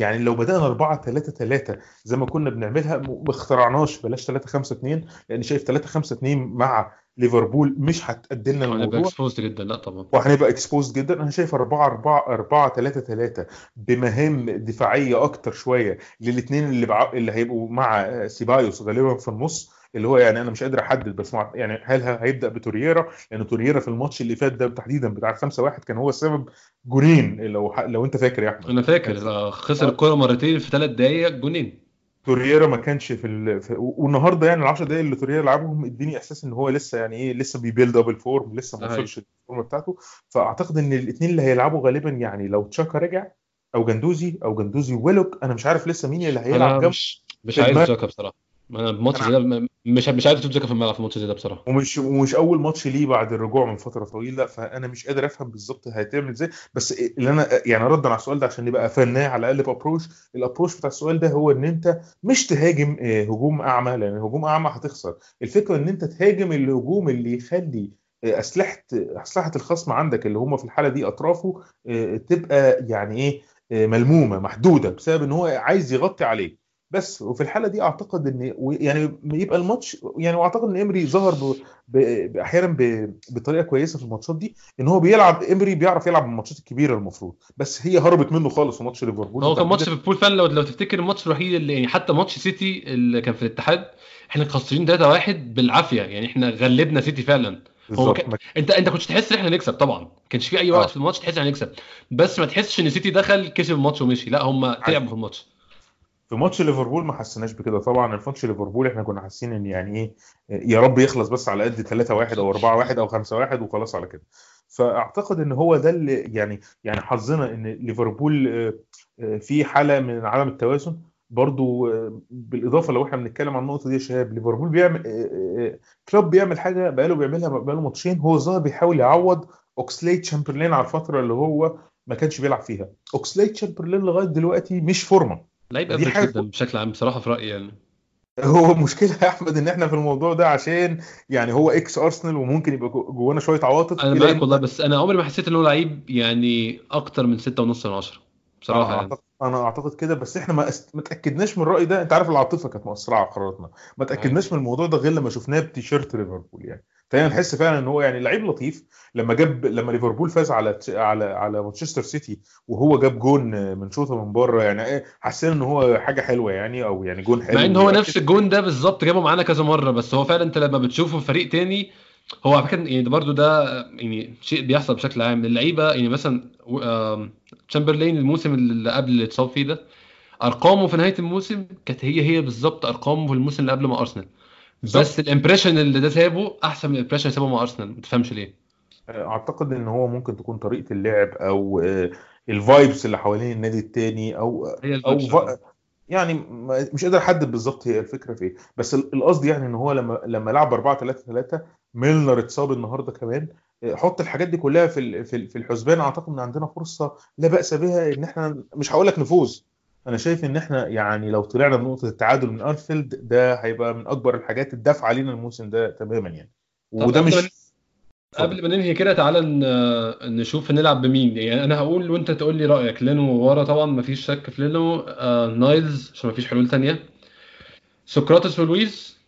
يعني لو بدأنا 4 3 3 زي ما كنا بنعملها ما اخترعناش بلاش 3 5 2 لأن شايف 3 5 2 مع ليفربول مش هتأدي لنا هنبقى الموضوع. exposed جدا لا طبعا. وهنبقى exposed جدا. أنا شايف 4 4 4 3 3 بمهام دفاعية أكتر شوية للاثنين اللي بع... اللي هيبقوا مع سيبايوس غالبا في النص. اللي هو يعني أنا مش قادر أحدد بس مع... يعني هل هيبدأ بتورييرا لأن تورييرا في الماتش اللي فات ده تحديدا بتاع 5 1 كان هو السبب جونين لو. لو أنت فاكر يا أحمد أنا فاكر آه، خسر الكورة مرتين في ثلاث دقائق جونين تورييرا ما كانش في, ال... في... والنهاردة يعني ال 10 دقايق اللي تورييرا لعبهم اديني إحساس إن هو لسه يعني إيه لسه بي build up ال form لسه ما صحيح. وصلش ال form بتاعته فأعتقد إن الاثنين اللي هيلعبوا غالبا يعني لو جاكا رجع أو جندوزي أو جندوزي وويلوك أنا مش عارف لسه مين اللي هيلعب جنب مش مش عايز. جاكا بصراحة أنا بماتش زي ده مش مش أشوف جاكا في الملعب في ماتش زي ده بصراحة. ومش ومش أول ماتش ليه بعد الرجوع من فترة طويلة فأنا مش قادر أفهم بالظبط هيتعمل إزاي. بس اللي أنا يعني ردا على السؤال ده عشان نبقى فناه على الأقل ب approach ال approach بتاع السؤال ده هو إن أنت مش تهاجم آه، هجوم أعمى لأن هجوم أعمى هتخسر. الفكرة إن أنت تهاجم الهجوم اللي يخلي آه، أسلحة أسلحة الخصم عندك اللي هم في الحالة دي أطرافه آه، تبقى يعني إيه ملمومة محدودة بسبب إن هو عايز يغطي عليه بس وفي الحالة دي أعتقد إن يعني يبقى الماتش يعني وأعتقد إن إمري ظهر أحيانا بطريقة كويسة في الماتشات دي إن هو بيلعب إمري بيعرف يلعب الماتشات الكبيرة المفروض بس هي هربت منه خالص في ماتش ليفربول. هو كان ماتش البول فعلا لو لو تفتكر الماتش الوحيد اللي يعني حتى ماتش سيتي اللي كان في الاتحاد إحنا خسرين 3-1 بالعافية يعني إحنا غلبنا سيتي فعلا. كان- ما- أنت أنت كنتش تحس إن إحنا نكسب طبعا. ما كانش في أي آه. وقت في الماتش تحس إن هنكسب بس ما تحسش إن سيتي دخل كسب الماتش ومشي. لا هم تعبوا في الماتش. في ماتش ليفربول ما حسيناش بكده. طبعا الماتش ليفربول إحنا كنا حاسين إن يعني إيه يا رب يخلص بس على قد 3 1 أو 4 1 أو 5 1 وخلاص على كده. فأعتقد إن هو ده اللي يعني يعني حظنا إن ليفربول آه، آه، في حالة من عدم التوازن. برضو آه، بالإضافة لو إحنا بنتكلم عن النقطة دي يا شباب ليفربول بيعمل كلوب بيعمل حاجة بقاله بيعملها بقاله ماتشين. هو ظاهر بيحاول يعوض أوكسليد تشامبرلين على الفترة اللي هو ما كانش بيلعب فيها. أوكسليد تشامبرلين لغاية دلوقتي مش فورمة. لعيب average جدا بشكل عام بصراحة في رأيي يعني. هو المشكلة يا أحمد إن إحنا في الموضوع ده عشان يعني هو ex ارسنال وممكن يبقى جوانا شوية عواطف أنا معاك والله بس أنا عمري ما حسيت إن هو لعيب يعني أكتر من 6.5 من 10 بصراحة يعني. أعتقد أنا أعتقد كده بس إحنا ما, است... ما تأكدناش من الرأي ده. أنت عارف العاطفة كانت مؤثره على قراراتنا. ما تأكدناش من الموضوع ده غير لما شفناه بتيشيرت ليفربول يعني. فهنا نحس فعلا إن هو يعني لعيب لطيف. لما جاب لما ليفربول فاز على على على مانشستر سيتي وهو جاب جون من شوطة من بره يعني إيه حسينا إن هو حاجة حلوة يعني أو يعني جون حلو. مع إن هو نفس الجون ده بالظبط جابه معانا كذا مرة بس هو فعلا أنت لما بتشوفه في فريق تاني هو على فكرة يعني برضه ده يعني شيء بيحصل بشكل عام. اللعيبة يعني مثلا تشامبرلين الموسم اللي قبل اللي اتصاب فيه ده أرقامه في نهاية الموسم كانت هي هي بالظبط أرقامه في الموسم اللي قبله مع أرسنال. بس ال impression اللي ده سابه أحسن من ال impression اللي سابه مع ارسنال ما تفهمش ليه. أعتقد إن هو ممكن تكون طريقة اللعب أو آه، ال vibes اللي حوالين النادي التاني أو هي أو ف... يعني مش قادر أحدد بالظبط هي الفكرة في إيه. بس القصد يعني إن هو لما لما لعب 4 3 3 ميلنر اتصاب النهارده كمان. آه، حط الحاجات دي كلها في في الحسبان. أعتقد إن عندنا فرصة لا بأس بها إن إحنا مش هقول لك نفوز. أنا شايف إن إحنا يعني لو طلعنا بنقطه التعادل من أنفيلد ده هيبقى من أكبر الحاجات الدافعه علينا الموسم ده تماما يعني. وده مش قبل ما ننهي كده تعالى نشوف نلعب بمين. يعني أنا هقول وأنت تقول لي رأيك. لينو ورا طبعا مفيش شك في لينو آه نايلز عشان مفيش حلول تانية. سقراطس ولويز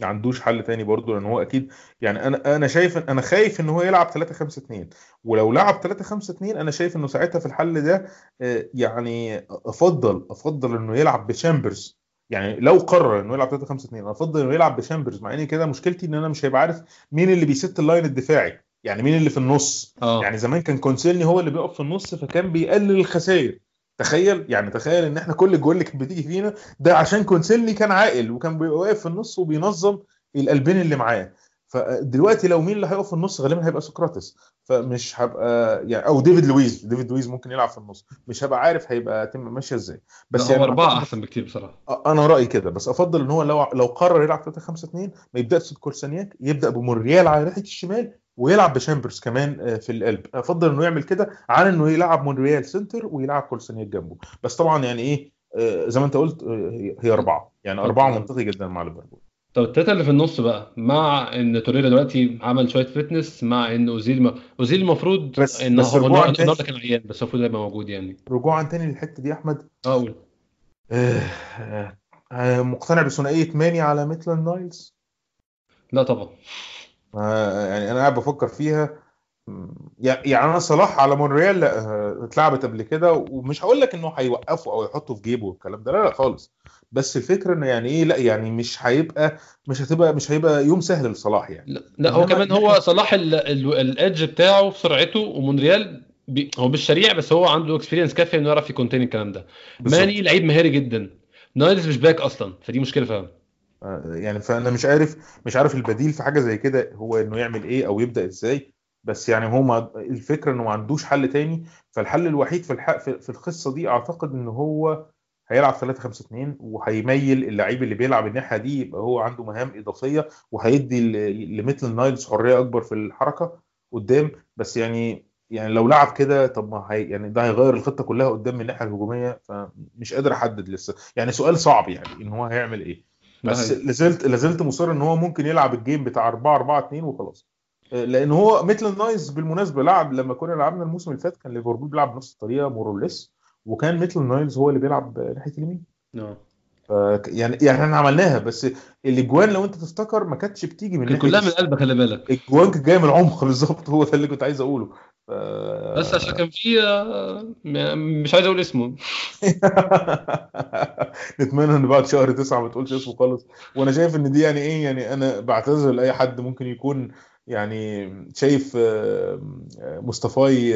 ما عندوش حل تاني برضه لأن هو أكيد يعني أنا أنا شايف أنا خايف إن هو يلعب 3 5 2 ولو لعب 3 5 2 أنا شايف إنه ساعتها في الحل ده آه، يعني أفضل أفضل إنه يلعب بشامبرز. يعني لو قرر إنه يلعب 3 5 2 أفضل إنه يلعب بشامبرز مع إن كده مشكلتي إن أنا مش هيبقى عارف مين اللي بيست ال line الدفاعي يعني مين اللي في النص. أوه. يعني زمان كان كوسيلني هو اللي بيقف في النص فكان بيقلل الخسائر. تخيل يعني تخيل إن إحنا كل الجول اللي كانت بتيجي فينا ده عشان كوسيلني كان عاقل وكان واقف في النص وبينظم القلبين اللي معاه. فدلوقتي لو مين اللي هيقف في النص غالبا هيبقى سقراطس. فمش هبقى يعني أو ديفيد لويز. ديفيد لويز ممكن يلعب في النص. مش هبقى عارف هيبقى تم ماشية إزاي. بس يعني أربعة أحسن بكتير بصراحة. أنا رأيي كده. بس أفضل إن هو لو لو قرر يلعب 3 5 2 ما يبدأش بكورسانياك يبدأ بمونريال على ناحيه الشمال ويلعب بشامبرز كمان آه، في القلب. افضل إنه يعمل كده عن إنه يلعب مونريال center ويلعب كولاسيناك جنبه. بس طبعا يعني إيه آه، زي ما أنت قلت آه، هي أربعة. يعني أربعة منطقي جدا مع ليفربول. طب التلاتة اللي في النص بقى مع إن توريرا دلوقتي عمل شوية fitness مع إن أوزيل. أوزيل المفروض بس إن بس هو النهارده كان عيان بس المفروض يبقى موجود يعني. رجوعا تاني للحتة دي أحمد. أقول آه آه مقتنع بثنائية ماني على ميتلاند نايلز؟ لا طبعا. آه، يعني أنا قاعد بفكر فيها. يعني أنا صلاح على مونريال لا آه، اتلعبت قبل كده ومش هقول لك إنه هيوقفه أو يحطه في جيبه والكلام ده لا لا خالص. بس الفكرة إنه يعني إيه لا يعني مش هيبقى مش هتبقى مش هيبقى يوم سهل لصلاح يعني. لا, لا هو كمان هو صلاح ال edge بتاعه في سرعته ومونريال هو مش سريع بس هو عنده experience كافية إنه يعرف ي contain الكلام ده. ماني لعيب مهاري جدا. نايلز مش back أصلا فدي مشكلة فعلا. آه، يعني فأنا مش عارف مش عارف البديل في حاجة زي كده هو إنه يعمل إيه أو يبدأ إزاي بس يعني هو الفكرة إنه ما عندوش حل تاني. فالحل الوحيد في الحق في القصة دي أعتقد ان هو هيلعب 3 5 2 وهيميل اللعيب اللي بيلعب الناحية دي يبقى هو عنده مهام إضافية وهيدي لميتلاند نايلز حرية أكبر في الحركة قدام. بس يعني يعني لو لعب كده طب ما هي يعني ده هيغير الخطة كلها قدام من الناحية الهجومية فمش قادر أحدد لسه. يعني سؤال صعب يعني إن هو هيعمل إيه. بس لازلت لازلت مصر إن هو ممكن يلعب ال game بتاع 4 4 2 وخلاص. لأن هو ميتلاند نايلز بالمناسبة لعب لما كنا لعبنا الموسم اللي فات كان ليفربول بيلعب بنفس الطريقة موروليس وكان مثل نايلز هو اللي بيلعب ناحية اليمين. نعم يعني يعني إحنا عملناها بس الإجوان لو أنت تفتكر ما كانتش بتيجي من كلها من القلب خلي بالك. الإجوان جاية من العمق بالظبط هو ده اللي كنت عايز أقوله. ف... بس عشان كان في آه، مش عايز أقول اسمه. نتمنى إن بعد شهر تسعة ما تقولش اسمه خالص. وأنا شايف إن دي يعني إيه يعني أنا بعتذر لأي حد ممكن يكون يعني شايف آه، آه، مصطفاي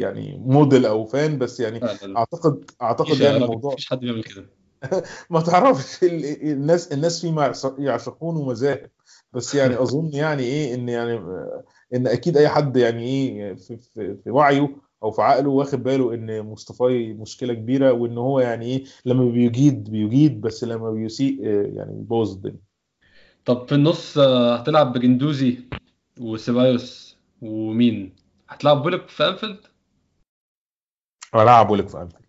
يعني موديل أو فان بس يعني أعتقد أعتقد يعني الموضوع مفيش حد بيعمل كده. ما تعرفش ال- الناس الناس فيما يعش- يعشقون مذاهب بس يعني أظن يعني إيه إن يعني إن أكيد أي حد يعني إيه في, في, في وعيه أو في عقله واخد باله إن مصطفى مشكلة كبيرة وإن هو يعني إيه لما بيجيد بيجيد بس لما بيسيء آه، يعني بيبوظ الدنيا. طب في النص آه، هتلعب بجندوزي وسيبايوس ومين؟ هتلعب بويلوك في أنفيلد؟ هتلعب بويلوك في أنفيلد.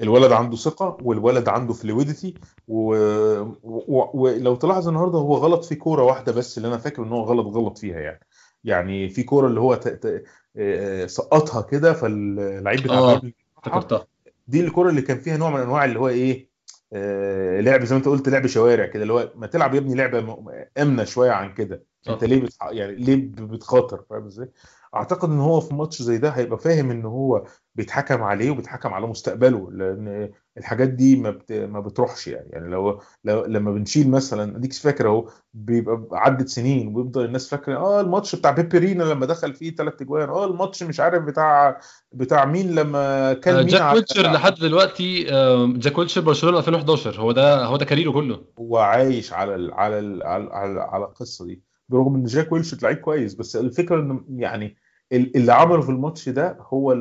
الولد عنده ثقة والولد عنده fluidity ولو و... ولو تلاحظ النهارده هو غلط في كورة واحدة بس اللي أنا فاكر إن هو غلط غلط فيها يعني. يعني في كورة اللي هو ت... ت... آه، سقطها كده فاللعيب بتاع بيرنلي افتكرتها. دي الكرة اللي كان فيها نوع من أنواع اللي هو إيه آه لعب زي ما أنت قلت لعب شوارع كده اللي هو ما تلعب يا ابني لعبة آمنة شوية عن كده. أنت ليه بتح... يعني ليه بتخاطر؟ فاهم إزاي؟ أعتقد إن هو في ماتش زي ده هيبقى فاهم إن هو بيتحكم عليه وبيتحكم على مستقبله لأن الحاجات دي ما بت... ما بتروحش يعني. يعني لو, لو لما بنشيل مثلا أديك فاكر أهو بيبقى عدت سنين ويفضل الناس فاكرة آه الماتش بتاع بيبرينا لما دخل فيه ثلاث أجوان آه الماتش مش عارف بتاع بتاع مين لما آه، كان مين جاك على ويلشر لحد دلوقتي آه، جاك ويلشر برشلونة 2011 هو ده هو ده كاريره كله. هو عايش على ال على ال على, على, على القصة دي برغم إن جاك ويلشر لعيب كويس بس الفكرة إن يعني ال- اللي عمله في الماتش ده هو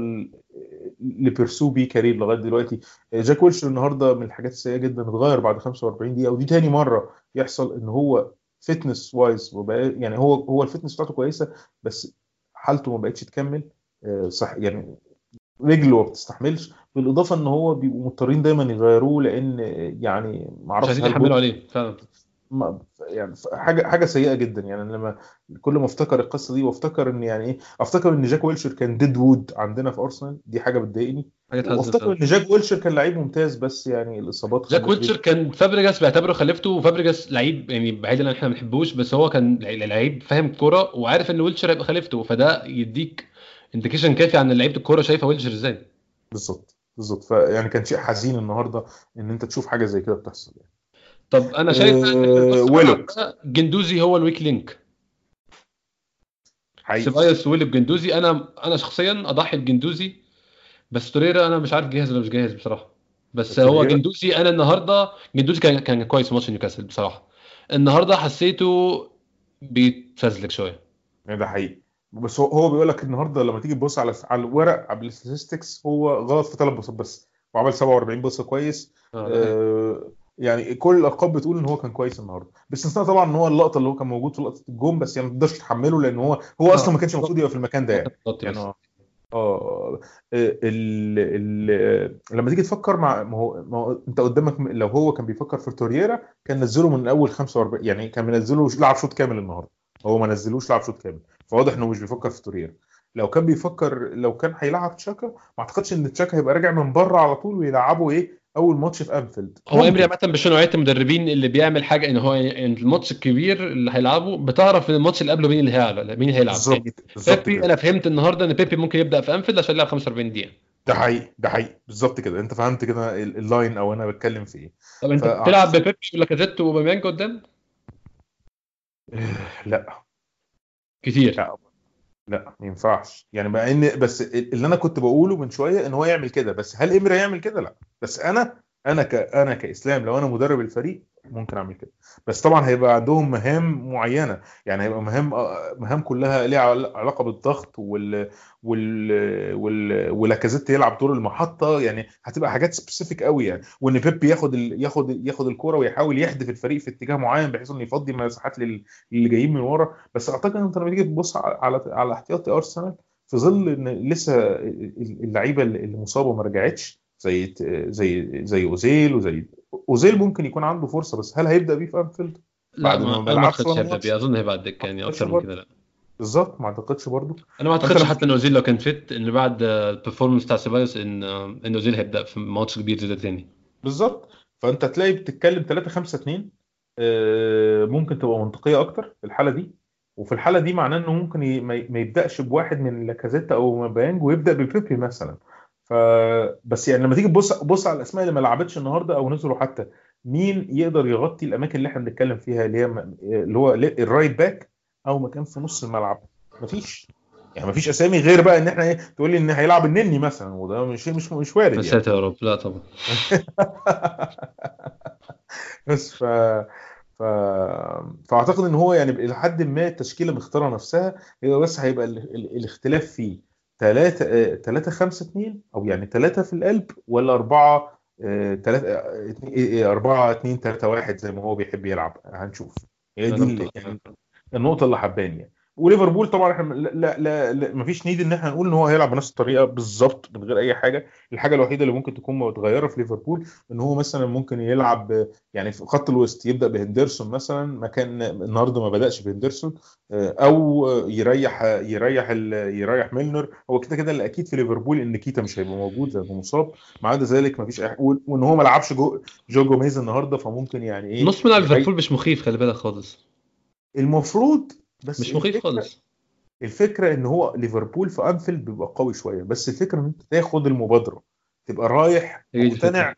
اللي بيرسو بيه career لغاية دلوقتي. جاك ويلشر النهارده من الحاجات السيئة جدا اتغير بعد 45 دقيقة ودي تاني مرة يحصل إن هو fitness wise يعني هو هو ال fitness بتاعته كويسة بس حالته ما بقتش تكمل. آه، صح يعني رجله ما بتستحملش. بالإضافة إن هو بيبقوا مضطرين دايما يغيروه لأن يعني ما مش أعرفش عايزين يحملوا عليه فعلا. يعني حاجة حاجة سيئة جدا. يعني لما كل ما أفتكر القصة دي وأفتكر إن يعني إيه أفتكر إن جاك ويلشر كان dead wood عندنا في أرسنال دي حاجة بتضايقني. وأفتكر إن جاك ويلشر كان لعيب ممتاز بس يعني الإصابات جاك ويلشر كان فابريجاس بيعتبره خليفته وفابريجاس لعيب يعني بعيد إن إحنا ما بنحبوش بس هو كان لعيب فاهم الكوره وعارف إن ويلشر هيبقى خليفته فده يديك indication كافي عن لعيبة الكورة شايفة ويلشر إزاي. بالظبط بالظبط. فيعني كان شيء حزين النهارده إن أنت تشوف حاجة زي كده بتحصل يعني. طب أنا شايف أه جندوزي هو ال weak link. حقيقي. سيبايوس ويلي بجندوزي أنا أنا شخصيا أضحي بجندوزي بس توريرا أنا مش عارف جاهز ولا مش جاهز بصراحة. بس هو جندوزي أنا النهارده جندوزي كان كان كويس في ماتش نيوكاسل بصراحة. النهارده حسيته بيتفزلك شوية. يعني ده حقيقي. بس هو هو بيقول لك النهارده لما تيجي تبص على على الورق على الستاتستكس هو غلط في ثلاث بصات بس وعمل 47 بصه كويس. حقيقي. آه، يعني كل الارقام بتقول إن هو كان كويس النهارده. باستثناء طبعا إن هو اللقطة اللي هو كان موجود في لقطة الجون بس يعني ما تقدرش تحمله لأن هو هو أصلا ما كانش المفروض يبقى في المكان ده يعني. يعني بس آه ال ال لما تيجي تفكر مع ما هو ما هو أنت قدامك لو هو كان بيفكر في تورييرا كان نزله من اول 45 يعني كان منزله لعب شوط كامل النهارده. هو ما نزلوش لعب شوط كامل. فواضح إنه مش بيفكر في تورييرا. لو كان بيفكر لو كان هيلعب تشاكا ما أعتقدش إن تشاكا هيبقى راجع من بره على طول ويلعبه إيه؟ أول ماتش في أنفيلد. هو امري عامة مش نوعيه المدربين اللي بيعمل حاجة ان هو يعني الماتش الكبير اللي هيلعبه؟ بتعرف ان الماتش اللي قبله مين اللي هيلعب مين اللي هيلعب؟ بالظبط يعني بيبي أنا فهمت النهارده إن بيبي ممكن يبدأ في أنفيلد عشان يلعب 45 دقيقة. ده حقيقي ده حقيقي بالظبط كده. أنت فهمت كده ال- اللاين أو أنا بتكلم في إيه. طب أنت فأعتقد بتلعب ببيبي ولاكازيت وباميانج قدام؟ لا. كتير. لا. لا ما ينفعش. يعني مع إن بس اللي أنا كنت بقوله من شوية إن هو يعمل كده بس هل إمري يعمل كده؟ لا. بس أنا أنا ك أنا كإسلام لو أنا مدرب الفريق ممكن أعمل كده. بس طبعا هيبقى عندهم مهام معينة. يعني هيبقى مهام مهام كلها ليها عل- علاقة بالضغط وال وال وال ولاكازيت يلعب دور المحطة. يعني هتبقى حاجات specific قوي يعني. وإن بيب ياخد ال... ياخد ياخد الكورة ويحاول يحدف الفريق في اتجاه معين بحيث إنه يفضي مساحات لل... للي جايين من ورا. بس أعتقد أنت لما تيجي تبص على على احتياطي أرسنال في ظل إن لسه اللعيبة اللي مصابة ما رجعتش زي زي زي أوزيل وزي أوزيل ممكن يكون عنده فرصة بس هل هيبدأ بيه في أنفيلد؟ لا بعد ما ما أعتقدش هيبدأ بيه. أظن هيبقى على الدكه يعني أكتر من كده لا. بالظبط ما أعتقدش برضه. أنا ما أعتقدش حتى إن أوزيل لو كان fit إن بعد ال performance بتاع سيبايوس إن إن أوزيل هيبدأ في ماتش كبير زي ده تاني. بالظبط. فأنت تلاقي بتتكلم 3 5 2 آه، ممكن تبقى منطقية أكتر في الحالة دي. وفي الحالة دي معناه إنه ممكن ما ما يبدأش بواحد من لاكازيت أوباميانج ويبدأ ببيبي مثلا. بس يعني لما تيجي تبص بص على الأسماء اللي ما لعبتش النهارده أو نزلوا حتى مين يقدر يغطي الأماكن اللي إحنا بنتكلم فيها اللي هي اللي هو ال right back أو مكان في نص الملعب؟ مفيش. يعني مفيش أسامي غير بقى إن إحنا إيه تقول لي إن هيلعب النني مثلا وده مش مش مش وارد يعني. يا رب لا طبعا. بس ف ف... فأعتقد إن هو يعني إلى حد ما التشكيلة مختارة نفسها هي بس هيبقى ال... ال... الاختلاف فيه. 3 3 5 2 أو يعني 3 في القلب ولا 4 3 4 2 3 1 زي ما هو بيحب يلعب. هنشوف. هي دي يعني النقطة اللي حباني يعني. وليفربول طبعا إحنا لا لا, لا مفيش نيد إن إحنا نقول إن هو هيلعب بنفس الطريقة بالظبط من غير أي حاجة. الحاجة الوحيدة اللي ممكن تكون متغيرة في ليفربول إن هو مثلا ممكن يلعب يعني في خط الوسط يبدأ بهندرسون مثلا مكان النهارده ما بدأش بهندرسون آه، أو يريح يريح يريح ميلنر. هو كده كده اللي أكيد في ليفربول إن كيتا مش هيبقى موجود لأنه مصاب. ما عدا ذلك ما فيش أي وإن هو ما لعبش جو جو جوميز النهارده فممكن يعني إيه نص ملعب ليفربول مش مخيف خلي بالك خالص. المفروض بس مش مخيف خالص. الفكرة إن هو ليفربول في أنفيلد بيبقى قوي شوية بس الفكرة إن أنت تاخد المبادرة تبقى رايح مقتنع.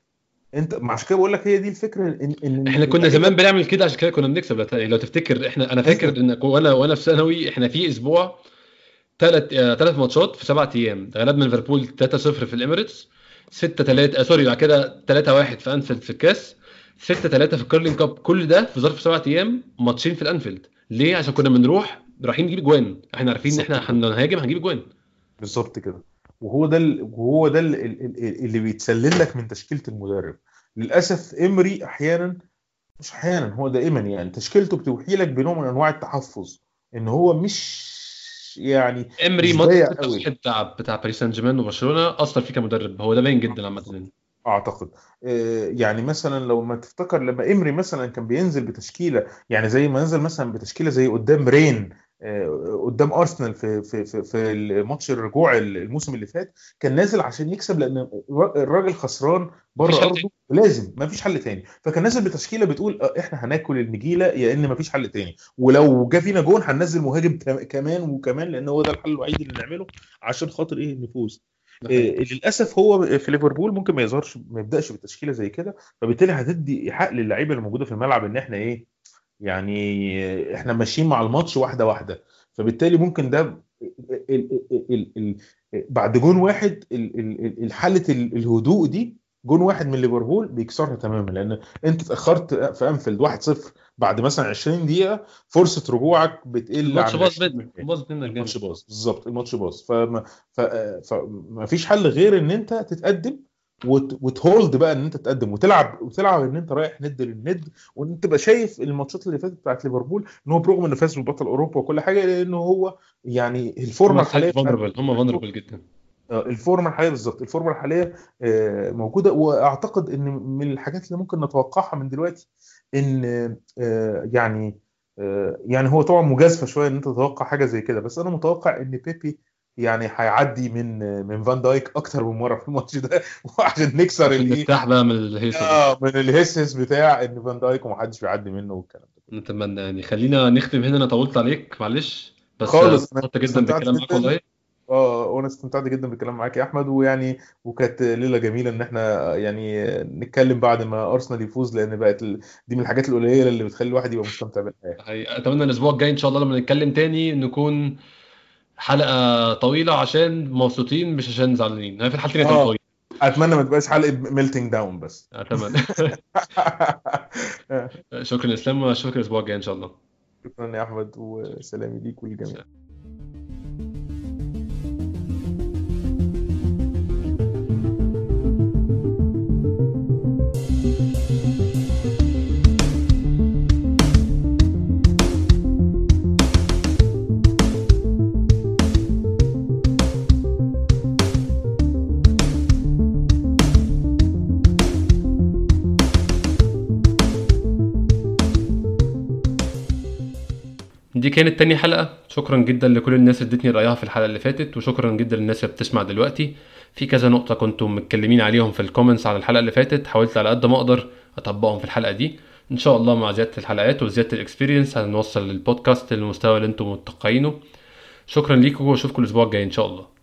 أنت ما عشان كده بقول لك هي دي الفكرة ان ان إحنا كنا زمان بنعمل كده عشان كده كنا بنكسب. لو- تفتكر إحنا أنا فاكر إن وأنا وأنا في ثانوي إحنا في أسبوع ثلاث ثلاث ماتشات في سبعة أيام. غلبنا ليفربول 3-0 في الإميريتس 6 3 sorry بعد كده 3-1 في أنفيلد في الكاس 6 3 في ال Carling Cup. كل ده في ظرف سبعة أيام ماتشين في الأنفيلد. ليه؟ عشان كنا بنروح رايحين نجيب اجوان. إحنا عارفين إن إحنا هنهاجم هنجيب اجوان. بالظبط كده. وهو ده ال- وهو ده ال- ال- ال- اللي بيتسلل لك من تشكيلة المدرب. للأسف امري أحيانا مش أحيانا هو دائما يعني تشكيلته بتوحي لك بنوع من أنواع التحفظ. إن هو مش يعني امري ماتش ضيق 6 قوي. بتاع بتاع باريس سان جيرمان وبرشلونة أثر فيه كمدرب. هو ده باين جدا عامة أعتقد. آه، يعني مثلا لو ما تفتكر لما امري مثلا كان بينزل بتشكيلة يعني زي ما نزل مثلا بتشكيلة زي قدام رين آه، قدام أرسنال في في في في الماتش الرجوع الموسم اللي فات كان نازل عشان يكسب لأن الراجل خسران بره أرضه. لازم ما فيش حل تاني. فكان نازل بتشكيلة بتقول آه، إحنا هناكل النجيلة يا إن ما فيش حل تاني. ولو جه فينا جون هننزل مهاجم كمان وكمان لأن هو ده الحل الوحيد اللي نعمله عشان خاطر إيه؟ نفوز. للأسف هو في ليفربول ممكن ما يظهرش ما يبدأش بتشكيلة زي كده فبالتالي هتدي حق للعيبة اللي موجودة في الملعب إن إحنا إيه يعني إحنا ماشيين مع الماتش واحدة واحدة. فبالتالي ممكن ده ال ال ال بعد جون واحد ال- ال- ال- حالة ال- الهدوء دي جون واحد من ليفربول بيكسرها تماما لأن أنت اتأخرت في أنفيلد 1-0 بعد مثلا 20 دقيقة فرصة رجوعك بتقل الماتش باظ 20 منك باظ الماتش باظ بالظبط الماتش باظ. فما ف... فما فيش حل غير إن أنت تتقدم وت... وت hold بقى إن أنت تتقدم وتلعب وتلعب إن أنت رايح ند للند وإن أنت تبقى شايف الماتشات اللي فاتت بتاعت ليفربول إن هو برغم إنه فاز ببطل أوروبا وكل حاجة لأنه هو يعني الفورمة بتاعت- فولنربل هم فولنربل جدا. الفورمة الحالية بالظبط الفورمة الحالية آه، موجودة وأعتقد إن من الحاجات اللي ممكن نتوقعها من دلوقتي إن آه، يعني آه، يعني هو طبعا مجازفة شوية إن أنت تتوقع حاجة زي كده بس أنا متوقع إن بيبي يعني هيعدي من من فان دايك أكتر من مرة في الماتش ده وعشان نكسر الايه نرتاح بقى من الهيصة دي. آه من الهسس بتاع إن فان دايك ومحدش بيعدي منه والكلام ده نتمنى يعني خلينا نختم هنا أنا طولت عليك معلش بس خالص، جدا بالكلام معاك. والله آه وأنا استمتعت جدا بالكلام معاك يا أحمد ويعني وكانت ليلة جميلة إن إحنا يعني نتكلم بعد ما أرسنال يفوز لأن بقت ال... دي من الحاجات القليلة اللي بتخلي الواحد يبقى مستمتع بالحياة أتمنى الأسبوع الجاي إن شاء الله لما نتكلم تاني نكون حلقة طويلة عشان مبسوطين مش عشان زعلانين. في الحالتين هتبقى آه. طويلة. أتمنى ما تبقاش حلقة melting down بس. أتمنى. شكرا إسلام وأشوفك الأسبوع الجاي إن شاء الله. شكرا يا أحمد وسلامي ليك وللجميع. دي كانت تاني حلقة. شكرا جدا لكل الناس اللي ادتني رأيها في الحلقة اللي فاتت وشكرا جدا للناس اللي بتسمع دلوقتي. في كذا نقطة كنتم متكلمين عليهم في ال comments على الحلقة اللي فاتت. حاولت على قد ما أقدر أطبقهم في الحلقة دي. إن شاء الله مع زيادة الحلقات وزيادة ال experience هنوصل البودكاست للمستوى اللي أنتم متوقعينه. شكرا ليكم وأشوفكم الأسبوع الجاي إن شاء الله.